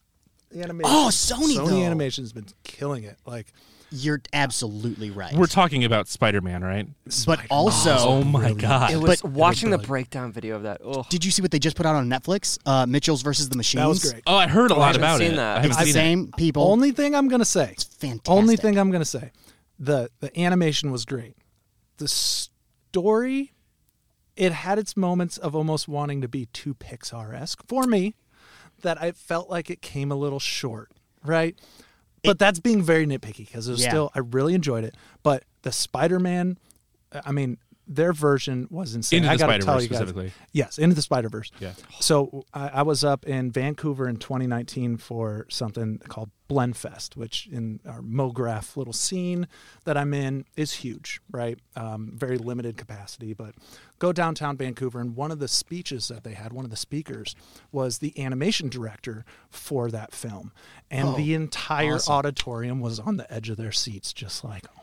the animation. Oh, Sony, Sony though. animation's been killing it. Like You're absolutely right. we're talking about Spider-Man, right? but also, oh my god! It was But- watching the breakdown video of that. Oh, did you see what they just put out on Netflix? Uh, Mitchell's versus the Machines. that was great. oh, I heard a I lot haven't about seen it. that. I haven't It's the seen same people. Only thing I'm gonna say. it's fantastic. Only thing I'm gonna say. The the animation was great. The story, it had its moments of almost wanting to be too Pixar esque for me. That I felt like it came a little short, right? But that's being very nitpicky because it was Yeah. still I really enjoyed it. But the Spider-Man, I mean, their version was insane. Into I gotta Spider-Verse tell you guys, specifically. Yes, into the Spider Verse. Yeah. So I, I was up in Vancouver in 2019 for something called Blendfest, which in our MoGraph little scene that I'm in is huge, right? Um, very limited capacity, but go downtown Vancouver, and one of the speeches that they had, one of the speakers was the animation director for that film, and the entire auditorium was on the edge of their seats, just like, oh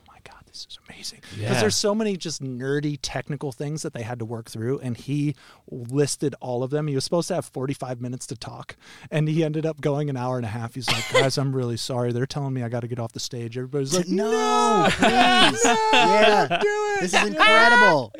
this is amazing. Because Yeah. there's so many just nerdy technical things that they had to work through, and he listed all of them. He was supposed to have 45 minutes to talk, and he ended up going an hour and a half. He's like, guys, I'm really sorry. They're telling me I got to get off the stage. Everybody's like, no, please, yeah, Do it. this is incredible.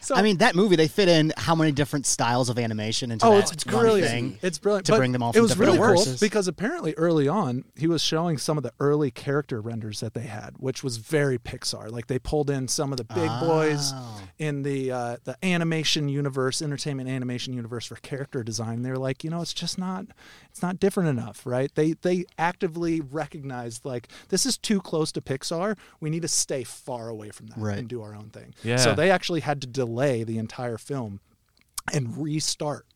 So- I mean, that movie they fit in how many different styles of animation into Oh, that it's one brilliant! thing. It's brilliant to But bring them all It from was different really cool because apparently early on he was showing some of the early character renders that they had, which was very Pixar. Like they pulled in some of the big boys Oh. In the uh, the animation universe, entertainment animation universe for character design. They're like, you know, it's just not it's not different enough, right? They they actively recognized like this is too close to Pixar. We need to stay far away from that Right. and do our own thing. Yeah. So they actually had to delay the entire film and restart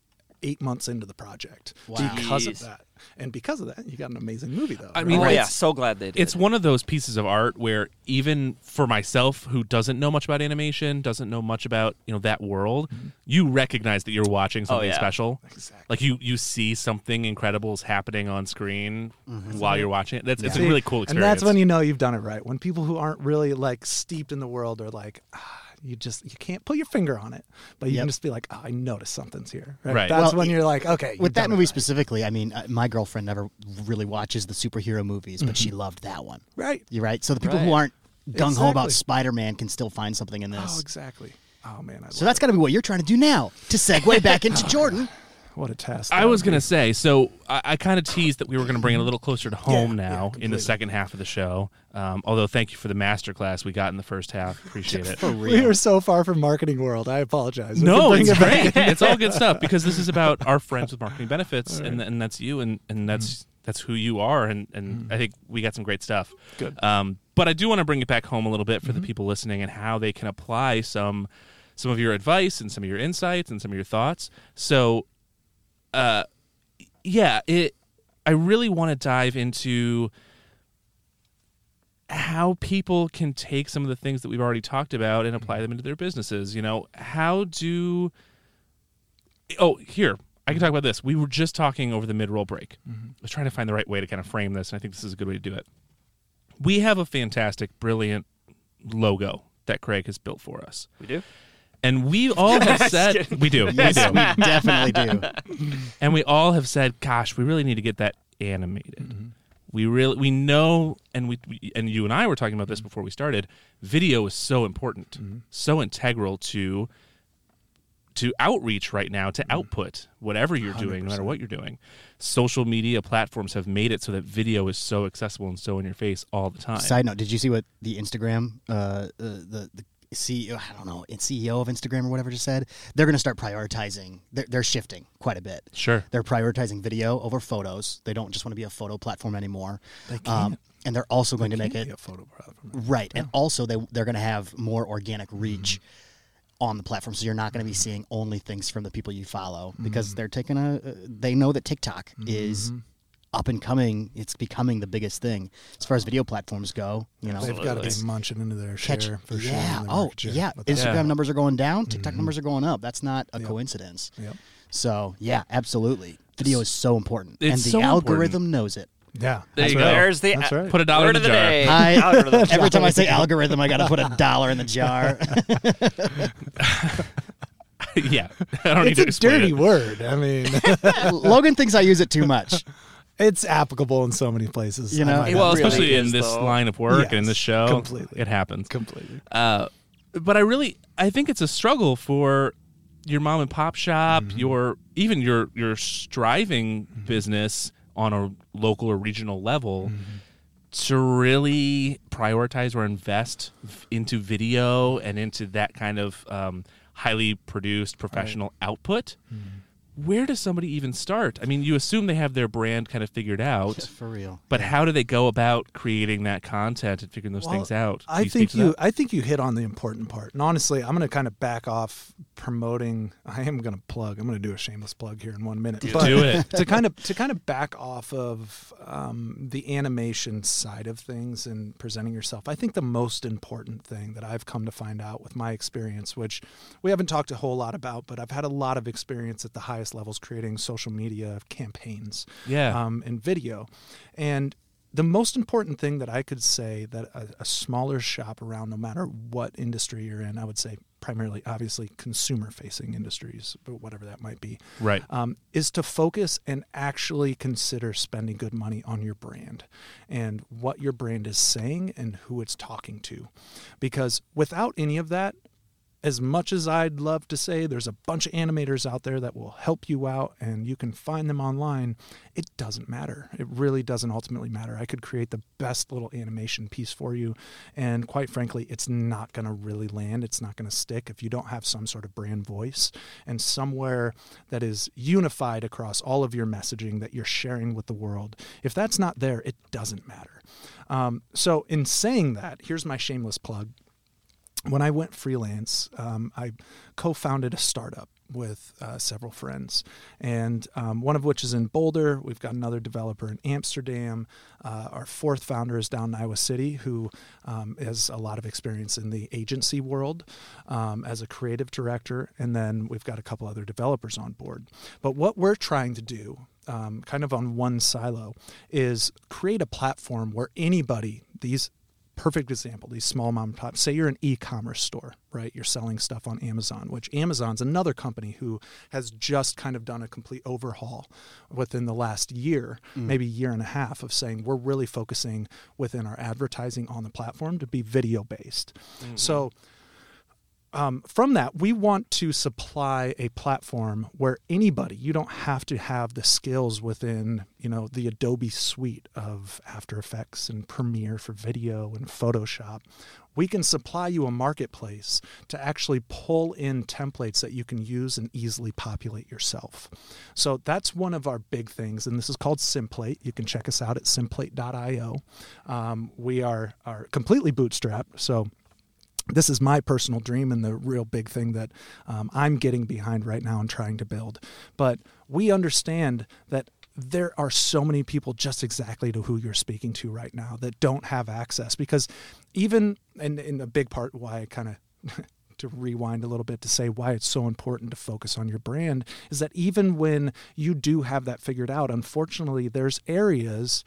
eight months into the project because of that. And because of that, you got an amazing movie, though. I right? mean, oh yeah, so glad they did. It's one of those pieces of art where even for myself who doesn't know much about animation, doesn't know much about, you know, that world, you recognize that you're watching something yeah. special. Exactly. Like you you see something incredible is happening on screen while you're watching it. That's it's a really cool experience. And that's when you know you've done it right. When people who aren't really like steeped in the world are like, ah, you just you can't put your finger on it, but you Yep. can just be like, oh, I noticed something's here. Right. Right. That's Well, when you're like, okay. With that movie right. specifically, I mean, uh, my girlfriend never really watches the superhero movies, but she loved that one. right? You're right. So the people who aren't gung ho about Spider Man can still find something in this. Oh, exactly. Oh man, I So that's got to be what you're trying to do now to segue back into Jordan. it. What a test. I was gonna say, so I, I kind of teased that we were gonna bring it a little closer to home Yeah, yeah, now in the second half of the show. Um, although, thank you for the master class we got in the first half. Appreciate it. For We are so far from marketing world. I apologize. We No, it's it great. it's all good stuff because this is about our friends with marketing benefits, and and that's you, and and that's that's who you are, and and I think we got some great stuff. Good. Um, but I do want to bring it back home a little bit for Mm-hmm. the people listening and how they can apply some some of your advice and some of your insights and some of your thoughts. So, uh, yeah, it. I really want to dive into how people can take some of the things that we've already talked about and apply them into their businesses. You know, how do Oh, here. I can talk about this. We were just talking over the mid-roll break. I was trying to find the right way to kind of frame this, and I think this is a good way to do it. We have a fantastic, brilliant logo that Craig has built for us. we do. And we all have said we do. Yes, we do. we definitely do. and we all have said, "Gosh, we really need to get that animated." We really we know, and we, we and you and I were talking about this before we started. Video is so important, so integral to to outreach right now, to output whatever you're doing, no matter what you're doing. Social media platforms have made it so that video is so accessible and so in your face all the time. Side note: Did you see what the Instagram, uh, uh, the the CEO, I don't know, CEO of Instagram or whatever just said? They're going to start prioritizing. They're, they're shifting quite a bit. Sure. They're prioritizing video over photos. They don't just want to be a photo platform anymore. They Um, can't. and they're also going to make it a photo platform. right. And also they they're going to have more organic Mm-hmm. reach. On the platform, so you're not going to be seeing only things from the people you follow because Mm-hmm. they're taking a. Uh, they know that TikTok is up and coming. It's becoming the biggest thing as far as video platforms go. You know, They've got to be munching into their catch. share for sure. Oh, yeah. in Oh, market share. yeah. Instagram Yeah. numbers are going down. Mm-hmm. TikTok numbers are going up. That's not a Yep. coincidence. Yep. So yeah, absolutely. Video is so important, It's and the so important. algorithm knows it. Yeah. There you right. go. There's the That's right. Put a dollar word in the the jar. day. I, every time I say algorithm, I got to put a dollar in the jar. yeah, I don't need It's to a dirty it. word. I mean, Logan thinks I use it too much. It's applicable in so many places. You know, I might it Well, really especially in this though. line of work and in Yes, this show, completely. it happens. completely. Uh, but I really, I think it's a struggle for your mom and pop shop, Mm-hmm. your even your your striving business on a local or regional level. Mm-hmm. To really prioritize or invest into video and into that kind of um, highly produced professional output, Mm-hmm. Where does somebody even start? I mean, you assume they have their brand kind of figured out, For real. but how do they go about creating that content and figuring those Well, things out? Do I speak think you. that? I think you hit on the important part. And honestly, I'm going to kind of back off promoting. I am going to plug. I'm going to do a shameless plug here in one minute. but Do it. to kind of to kind of back off of um, the animation side of things and presenting yourself. I think the most important thing that I've come to find out with my experience, which we haven't talked a whole lot about, but I've had a lot of experience at the highest levels creating social media campaigns Yeah. um, and video. And the most important thing that I could say that a, a smaller shop around, no matter what industry you're in, I would say primarily, obviously, consumer facing industries, but whatever that might be, Right. um, is to focus and actually consider spending good money on your brand and what your brand is saying and who it's talking to. Because without any of that, as much as I'd love to say there's a bunch of animators out there that will help you out and you can find them online, it doesn't matter. It really doesn't ultimately matter. I could create the best little animation piece for you. And quite frankly, it's not going to really land. It's not going to stick if you don't have some sort of brand voice and somewhere that is unified across all of your messaging that you're sharing with the world. If that's not there, it doesn't matter. Um, so, in saying that, here's my shameless plug when I went freelance, um, I co founded a startup with uh, several friends, and um, one of which is in Boulder. We've got another developer in Amsterdam. Uh, our fourth founder is down in Iowa City, who um, has a lot of experience in the agency world um, as a creative director. And then we've got a couple other developers on board. But what we're trying to do um, kind of on one silo is create a platform where anybody these perfect example these small mom and pop say you're an e-commerce store right you're selling stuff on amazon which amazon's another company who has just kind of done a complete overhaul within the last year mm. maybe year and a half of saying we're really focusing within our advertising on the platform to be video based mm-hmm. so um, from that, we want to supply a platform where anybody, you don't have to have the skills within, you know, the Adobe suite of After Effects and Premiere for video and Photoshop. We can supply you a marketplace to actually pull in templates that you can use and easily populate yourself. So that's one of our big things, and this is called Simplate. You can check us out at simplate.io. Um, we are, are completely bootstrapped, so this is my personal dream and the real big thing that um, I'm getting behind right now and trying to build. But we understand that there are so many people just exactly to who you're speaking to right now that don't have access because even and in a big part why I kind of to rewind a little bit to say why it's so important to focus on your brand is that even when you do have that figured out unfortunately there's areas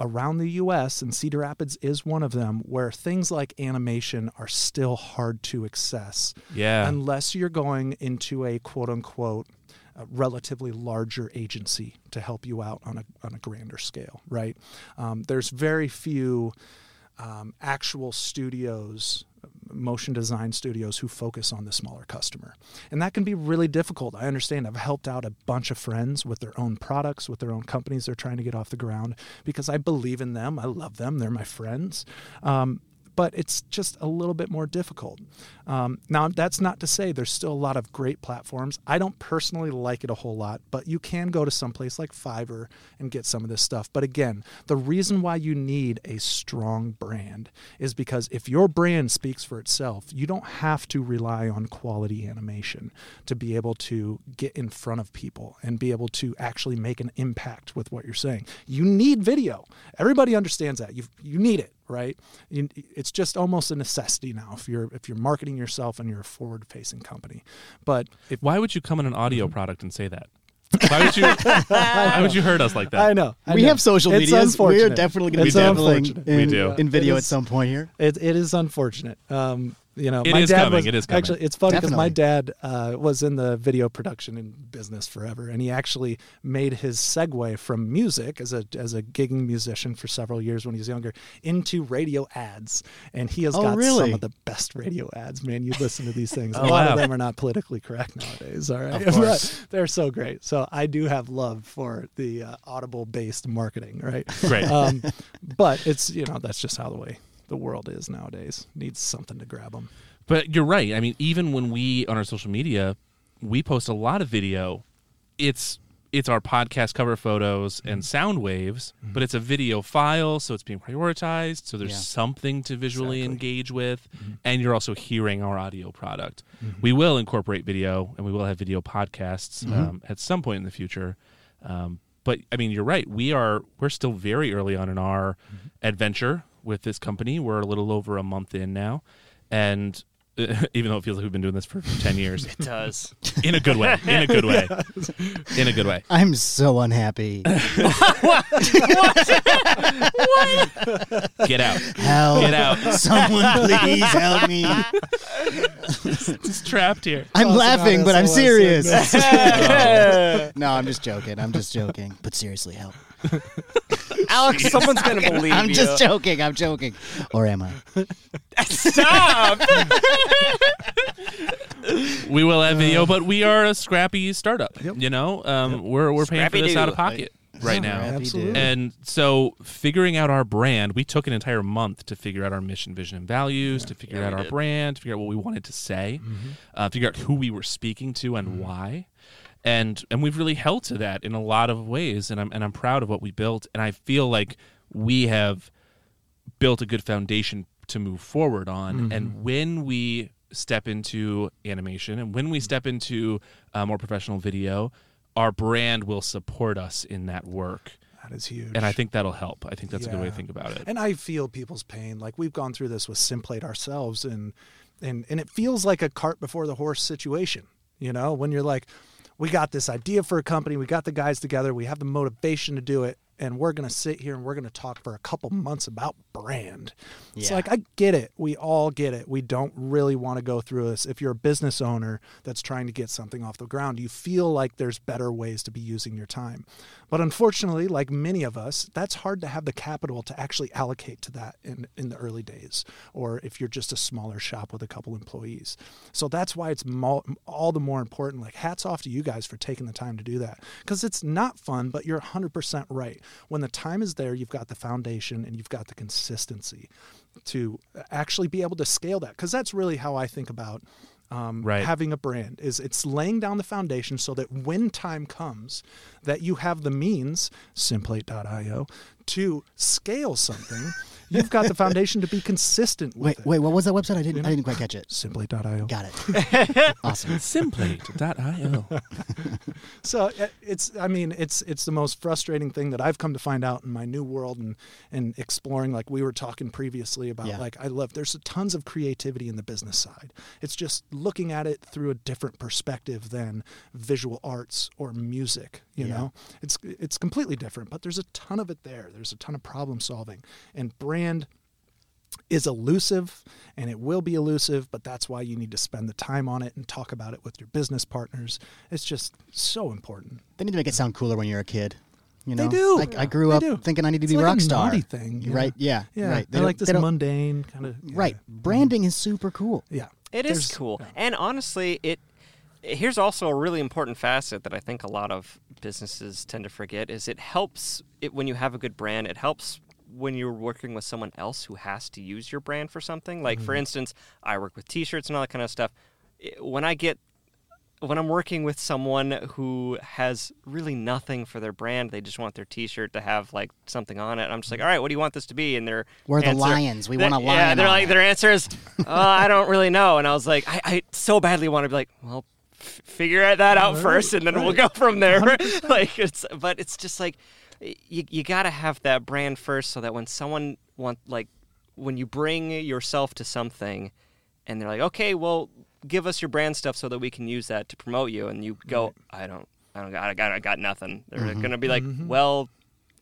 around the US, and Cedar Rapids is one of them, where things like animation are still hard to access. Yeah. Unless you're going into a quote unquote a relatively larger agency to help you out on a, on a grander scale, right? Um, there's very few um, actual studios motion design studios who focus on the smaller customer. And that can be really difficult. I understand. I've helped out a bunch of friends with their own products, with their own companies they're trying to get off the ground because I believe in them. I love them. They're my friends. Um, but it's just a little bit more difficult. Um, now, that's not to say there's still a lot of great platforms. I don't personally like it a whole lot, but you can go to some place like Fiverr and get some of this stuff. But again, the reason why you need a strong brand is because if your brand speaks for itself, you don't have to rely on quality animation to be able to get in front of people and be able to actually make an impact with what you're saying. You need video. Everybody understands that. You you need it right? It's just almost a necessity now if you're if you're marketing yourself and you're a forward facing company. But if, why would you come in an audio mm-hmm. product and say that? Why would you? why would you hurt us like that? I know. I we know. have social media. We're definitely going to be dabbling in, we do. in video at some point here. It, it is unfortunate. Um, you know, it my is dad coming. was it is coming. actually it's funny because my dad uh, was in the video production in business forever, and he actually made his segue from music as a as a gigging musician for several years when he was younger into radio ads, and he has oh, got really? some of the best radio ads. Man, you listen to these things. oh, a lot wow. of them are not politically correct nowadays. All right, Of course. they're so great. So I do have love for the uh, audible based marketing, right? Great. Um, but it's you know that's just how the way the world is nowadays. Needs something to grab them. But you're right. I mean, even when we on our social media, we post a lot of video. It's it's our podcast cover photos and mm-hmm. sound waves, mm-hmm. but it's a video file, so it's being prioritized. So there's Yeah. something to visually Exactly. engage with, mm-hmm. and you're also hearing our audio product. We will incorporate video, and we will have video podcasts um, at some point in the future. Um, but I mean, you're right. We are we're still very early on in our adventure with this company. We're a little over a month in now, and even though it feels like we've been doing this for 10 years It does. in a good way in a good way in a good way I'm so unhappy. get out Help. get out Someone please help me. it's trapped here I'm Tossing laughing, but I'm serious. no, I'm just joking. I'm just joking. But seriously, help. Alex, someone's gonna believe I'm you. just joking. I'm joking. Or am I? Stop. we will have video, but we are a scrappy startup. You know, um, we're we're paying for this Scrappy-doo. out of pocket right now. Absolutely. And so, figuring out our brand, we took an entire month to figure out our mission, vision, and values, to figure Yeah, out our did. brand, to figure out what we wanted to say, uh, figure out who we were speaking to and why. And and we've really held to that in a lot of ways, and I'm and I'm proud of what we built. And I feel like we have built a good foundation to move forward on. And when we step into animation and when we step into uh, more professional video, our brand will support us in that work. That is huge. And I think that'll help. I think that's a good way to think about it. And I feel people's pain. Like we've gone through this with Simplate ourselves, and and and it feels like a cart before the horse situation. You know, when you're like, we got this idea for a company, we got the guys together, we have the motivation to do it, and we're gonna sit here and we're gonna talk for a couple months about brand. It's Yeah. like I get it. We all get it. We don't really want to go through this. If you're a business owner that's trying to get something off the ground, you feel like there's better ways to be using your time. But unfortunately, like many of us, that's hard to have the capital to actually allocate to that in, in the early days, or if you're just a smaller shop with a couple employees. So that's why it's mo- all the more important. Like, hats off to you guys for taking the time to do that because it's not fun, but you're 100% right. When the time is there, you've got the foundation and you've got the consistency to actually be able to scale that because that's really how I think about um, Right. having a brand is it's laying down the foundation so that when time comes that you have the means simplate.io to scale something you've got the foundation to be consistent with Wait, it wait, what was that website? I didn't, I didn't quite catch it. Simplate.io. Got it. awesome. Simplate.io. so uh, it's i mean it's it's the most frustrating thing that i've come to find out in my new world and and exploring like we were talking previously about Yeah. like i love there's tons of creativity in the business side it's just looking at it through a different perspective than visual arts or music you Yeah. know it's it's completely different but there's a ton of it there there's a ton of problem solving and brand is elusive and it will be elusive, but that's why you need to spend the time on it and talk about it with your business partners. It's just so important. They need to make it sound cooler when you're a kid. You know, They do. I, I grew They up do. thinking I need to It's be like rock a star. naughty thing, yeah. right? Yeah, Yeah, right. They don't- like this they mundane kind of Right, branding is super cool. Yeah, It is There's- cool. And honestly, it here's also a really important facet that I think a lot of businesses tend to forget is it helps it when you have a good brand, it helps when you're working with someone else who has to use your brand for something. Like for mm-hmm. instance, I work with t-shirts and all that kind of stuff. When I get when I'm working with someone who has really nothing for their brand, they just want their T-shirt to have like something on it. I'm just like, all right, what do you want this to be? And their We're the Lions. We want a lion. Yeah, they're like it. their answer is, oh, I don't really know. And I was like, I, I so badly want to be like, well, figure that out first, and then we'll go from there. like it's, but it's just like you you got to have that brand first, so that when someone want like when you bring yourself to something, and they're like, okay, well, give us your brand stuff so that we can use that to promote you, and you go, I don't. I don't got. I got. I got nothing. They're gonna be like, "Well,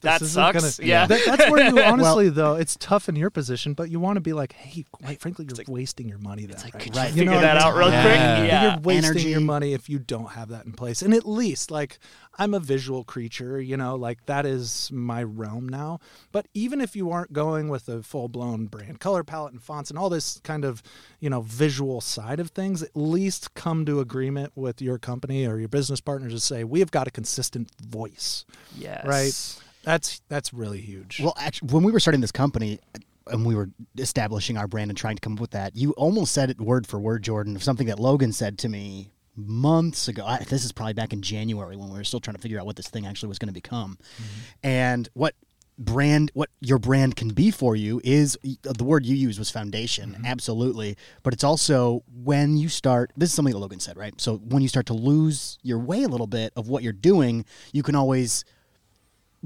that This isn't sucks." gonna- yeah. That- that's where you honestly though it's tough in your position, but you want to be like, hey, quite frankly, you're wasting your money. Then, like, right? could Right. you You know figure what that out mean? real Yeah. quick? Yeah. You're wasting Energy. your money if you don't have that in place. And at least, like, I'm a visual creature, you know, like that is my realm now. But even if you aren't going with a full blown brand color palette and fonts and all this kind of, you know, visual side of things, at least come to agreement with your company or your business partners to say, we have got a consistent voice, Yes. right? That's that's really huge. Well, actually, when we were starting this company and we were establishing our brand and trying to come up with that, you almost said it word for word, Jordan, of something that Logan said to me months ago. I, this is probably back in January when we were still trying to figure out what this thing actually was going to become. Mm-hmm. And what brand what your brand can be for you is the word you use was foundation mm-hmm. absolutely but it's also when you start this is something that logan said right so when you start to lose your way a little bit of what you're doing you can always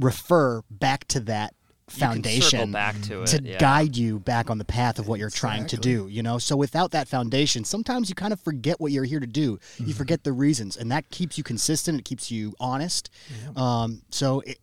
refer back to that foundation back to it. to yeah. guide you back on the path of what you're trying to do you know so without that foundation sometimes you kind of forget what you're here to do Mm-hmm. you forget the reasons and that keeps you consistent it keeps you honest um, so it,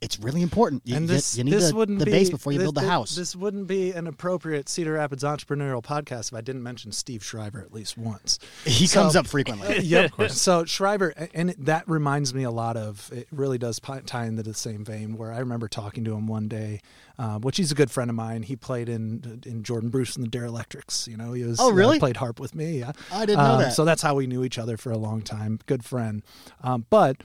It's really important. You, and this you need this the, wouldn't the be, base before you this- build the this- house. This wouldn't be an appropriate Cedar Rapids entrepreneurial podcast if I didn't mention Steve Shriver at least once. he So- comes up frequently. yep. So Schreiber, and it, that reminds me a lot of. It really does tie into the same vein. Where I remember talking to him one day, uh, which he's a good friend of mine. He played in in Jordan Bruce and the Dare Electrics. You know, he was. Oh, uh, really? played harp with me. Yeah, I didn't know Um, that. So that's how we knew each other for a long time. Good friend, um, but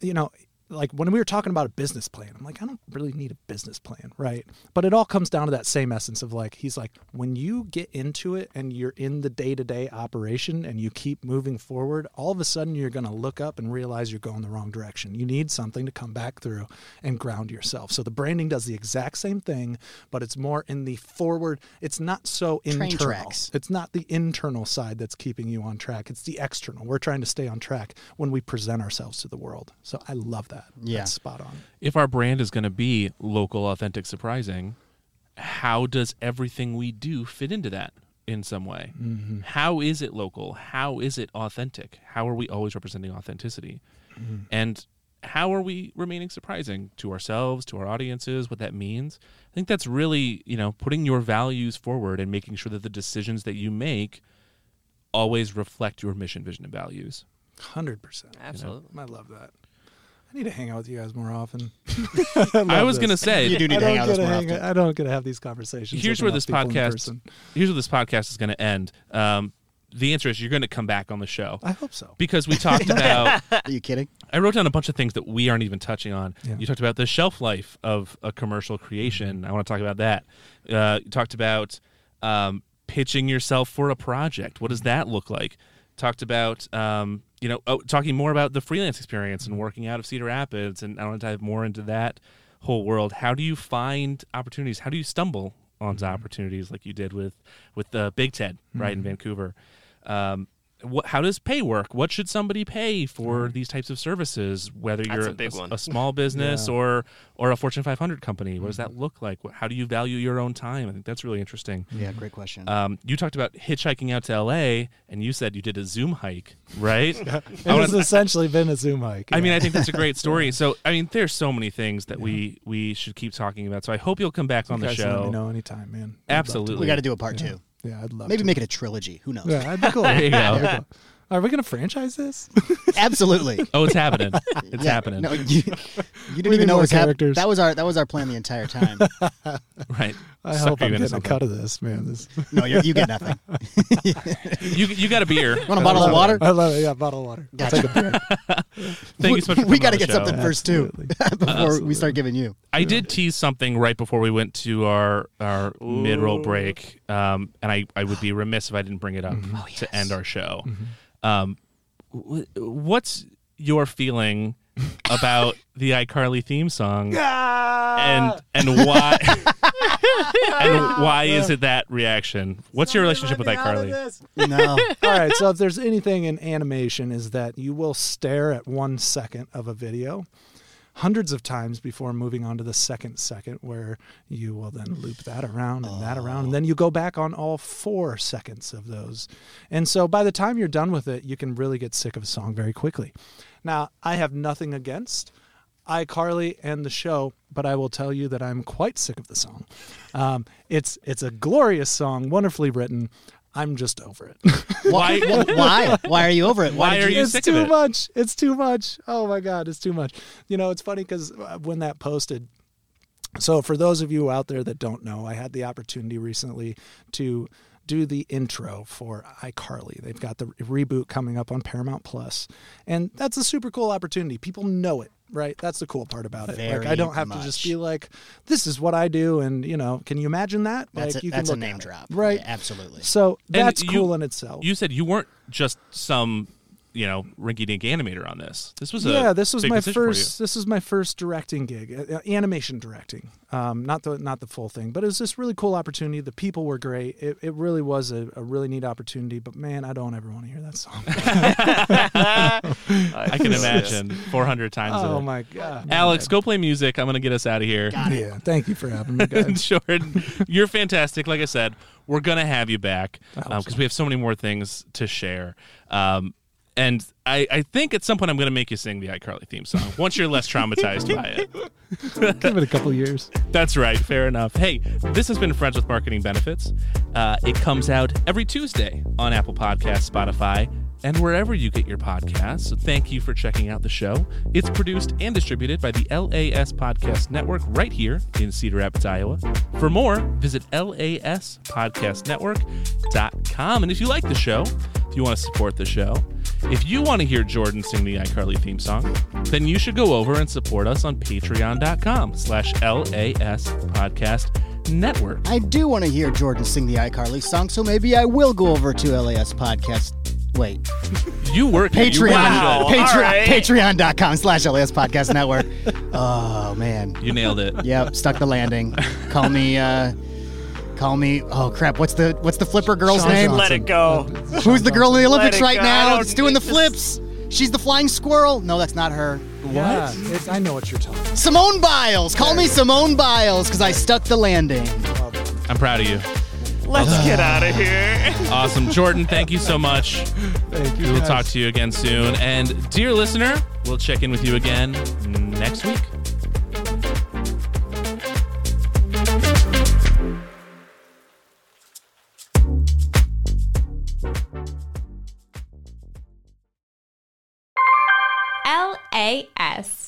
you know. Like when we were talking about a business plan, I'm like, I don't really need a business plan, right? But it all comes down to that same essence of like, he's like, when you get into it and you're in the day to day operation and you keep moving forward, all of a sudden you're going to look up and realize you're going the wrong direction. You need something to come back through and ground yourself. So the branding does the exact same thing, but it's more in the forward. It's not so Train internal. tracks. It's not the internal side that's keeping you on track. It's the external. We're trying to stay on track when we present ourselves to the world. So I love that. Yeah. That's spot on. if our brand is going to be local, authentic, surprising, how does everything we do fit into that in some way? Mm-hmm. How is it local? How is it authentic? How are we always representing authenticity? Mm-hmm. And how are we remaining surprising to ourselves, to our audiences, what that means? I think that's really, you know, putting your values forward and making sure that the decisions that you make always reflect your mission, vision, and values. Hundred percent. Absolutely. I love that. I need to hang out with you guys more often. I was going to say, You do need I to hang don't out get with us to more hang. often. I don't get to have these conversations. here's where this podcast here's where this podcast is going to end um, the answer is you're going to come back on the show I hope so. because we talked about Are you kidding? i wrote down a bunch of things that we aren't even touching on Yeah. you talked about the shelf life of a commercial creation i want to talk about that uh, you talked about um, pitching yourself for a project what does that look like talked about um, you know oh, talking more about the freelance experience and working out of cedar rapids and i want to dive more into that whole world. How do you find opportunities? How do you stumble onto mm-hmm. opportunities like you did with with the big ted right in mm-hmm. vancouver? Um, what, how does pay work? What should somebody pay for these types of services? Whether That's you're a big s- one. a small business Yeah. or or a Fortune 500 company, what does that look like? What- How do you value your own time? I think that's really interesting. Yeah, great question. Um, you talked about hitchhiking out to LA, and you said you did a Zoom hike, right? It I has wanna- essentially been a Zoom hike. I mean. I think that's a great story. So, I mean, there's so many things that we we should keep talking about. So, I hope you'll come back on you the guys let me show. know anytime, man. I'd love to. Absolutely. we got to do a part two. Yeah, I'd love Maybe to. make it a trilogy. Who knows? Yeah, that'd be cool. There you go. There Are we going to franchise this? Absolutely. Oh, it's happening. It's Yeah, happening. No, you, you didn't need even know more it was happening. characters. That was our that was our plan the entire time. Right. I Sucker hope you I'm into getting a something. cut of this, man. This, no, you you get nothing. You you got a beer. Want a bottle of water? I love it. Yeah, bottle of water. I'll take a beer. Thank you so much. For we got to get something first too before we start giving you. I did tease something right before we went to our our mid roll break, um, and I, I would be remiss if I didn't bring it up to end our show. Um, what's your feeling about the iCarly theme song, and and why and why is it that reaction? What's your relationship with iCarly? No, All right, so if there's anything in animation is that you will stare at one second of a video hundreds of times before moving on to the second second where you will then loop that around and that around and then you go back on all four seconds of those. And so by the time you're done with it, you can really get sick of a song very quickly. Now, I have nothing against iCarly and the show, but I will tell you that I'm quite sick of the song. Um, it's it's a glorious song, wonderfully written. I'm just over it. why? Why? Why are you over it? Why did are you it's sick too of it? much. It's too much. Oh my god, it's too much. You know, it's funny because uh, when that posted. So for those of you out there that don't know, I had the opportunity recently to do the intro for iCarly. They've got the reboot coming up on Paramount Plus, and that's a super cool opportunity. People know it, right? That's the cool part about it. like I don't have to just be like, "This is what I do," and you know, can you imagine that? That's like a, you can that's a name at it, drop, right? Yeah, absolutely. So And that's you- cool in itself. You said you weren't just some you know rinky-dink animator on this. This was a yeah this was big my decision for you. first this was my first directing gig uh, uh, animation directing um, not the not the full thing but it was this really cool opportunity the people were great it, it really was a, a really neat opportunity but man i don't ever want to hear that song I can imagine 400 times. oh a- my god Alex, go play music. I'm gonna get us out of here. yeah thank you for having me guys Jordan, you're fantastic. Like I said, we're gonna have you back I hope because so. we have so many more things to share. Um, and I, I think at some point I'm going to make you sing the iCarly theme song once you're less traumatized by it. Give it a couple years. That's right. Fair enough. Hey, this has been Friends with Marketing Benefits. Uh, it comes out every Tuesday on Apple Podcasts, Spotify, and wherever you get your podcasts. Thank you for checking out the show. It's produced and distributed by the LAS Podcast Network right here in Cedar Rapids, Iowa. For more, visit laspodcastnetwork.com. And if you like the show, if you want to support the show, if you want to hear Jordan sing the iCarly theme song, then you should go over and support us on patreon.com slash LAS Podcast Network. I do want to hear Jordan sing the iCarly song, so maybe I will go over to LAS Podcast. Wait, You work here. You Patreon. really. Patreon. all right. Patreon.com slash LAS Podcast Network. oh, man. You nailed it. Yep, stuck the landing. Call me, uh, call me, oh crap, what's the, what's the flipper girl's Shawn name? Johnson. Let it go. Who's the girl in the Olympics right go. now? I It's don't doing the need to flips. She's the flying squirrel. No, that's not her. Yeah, it's, I know what you're talking. about. Simone Biles. Call me Simone Biles because I stuck the landing. I'm proud of you. Let's get out of here. Awesome. Jordan, thank you so much. Thank you. We will guys. talk to you again soon. And dear listener, we'll check in with you again next week. LAS.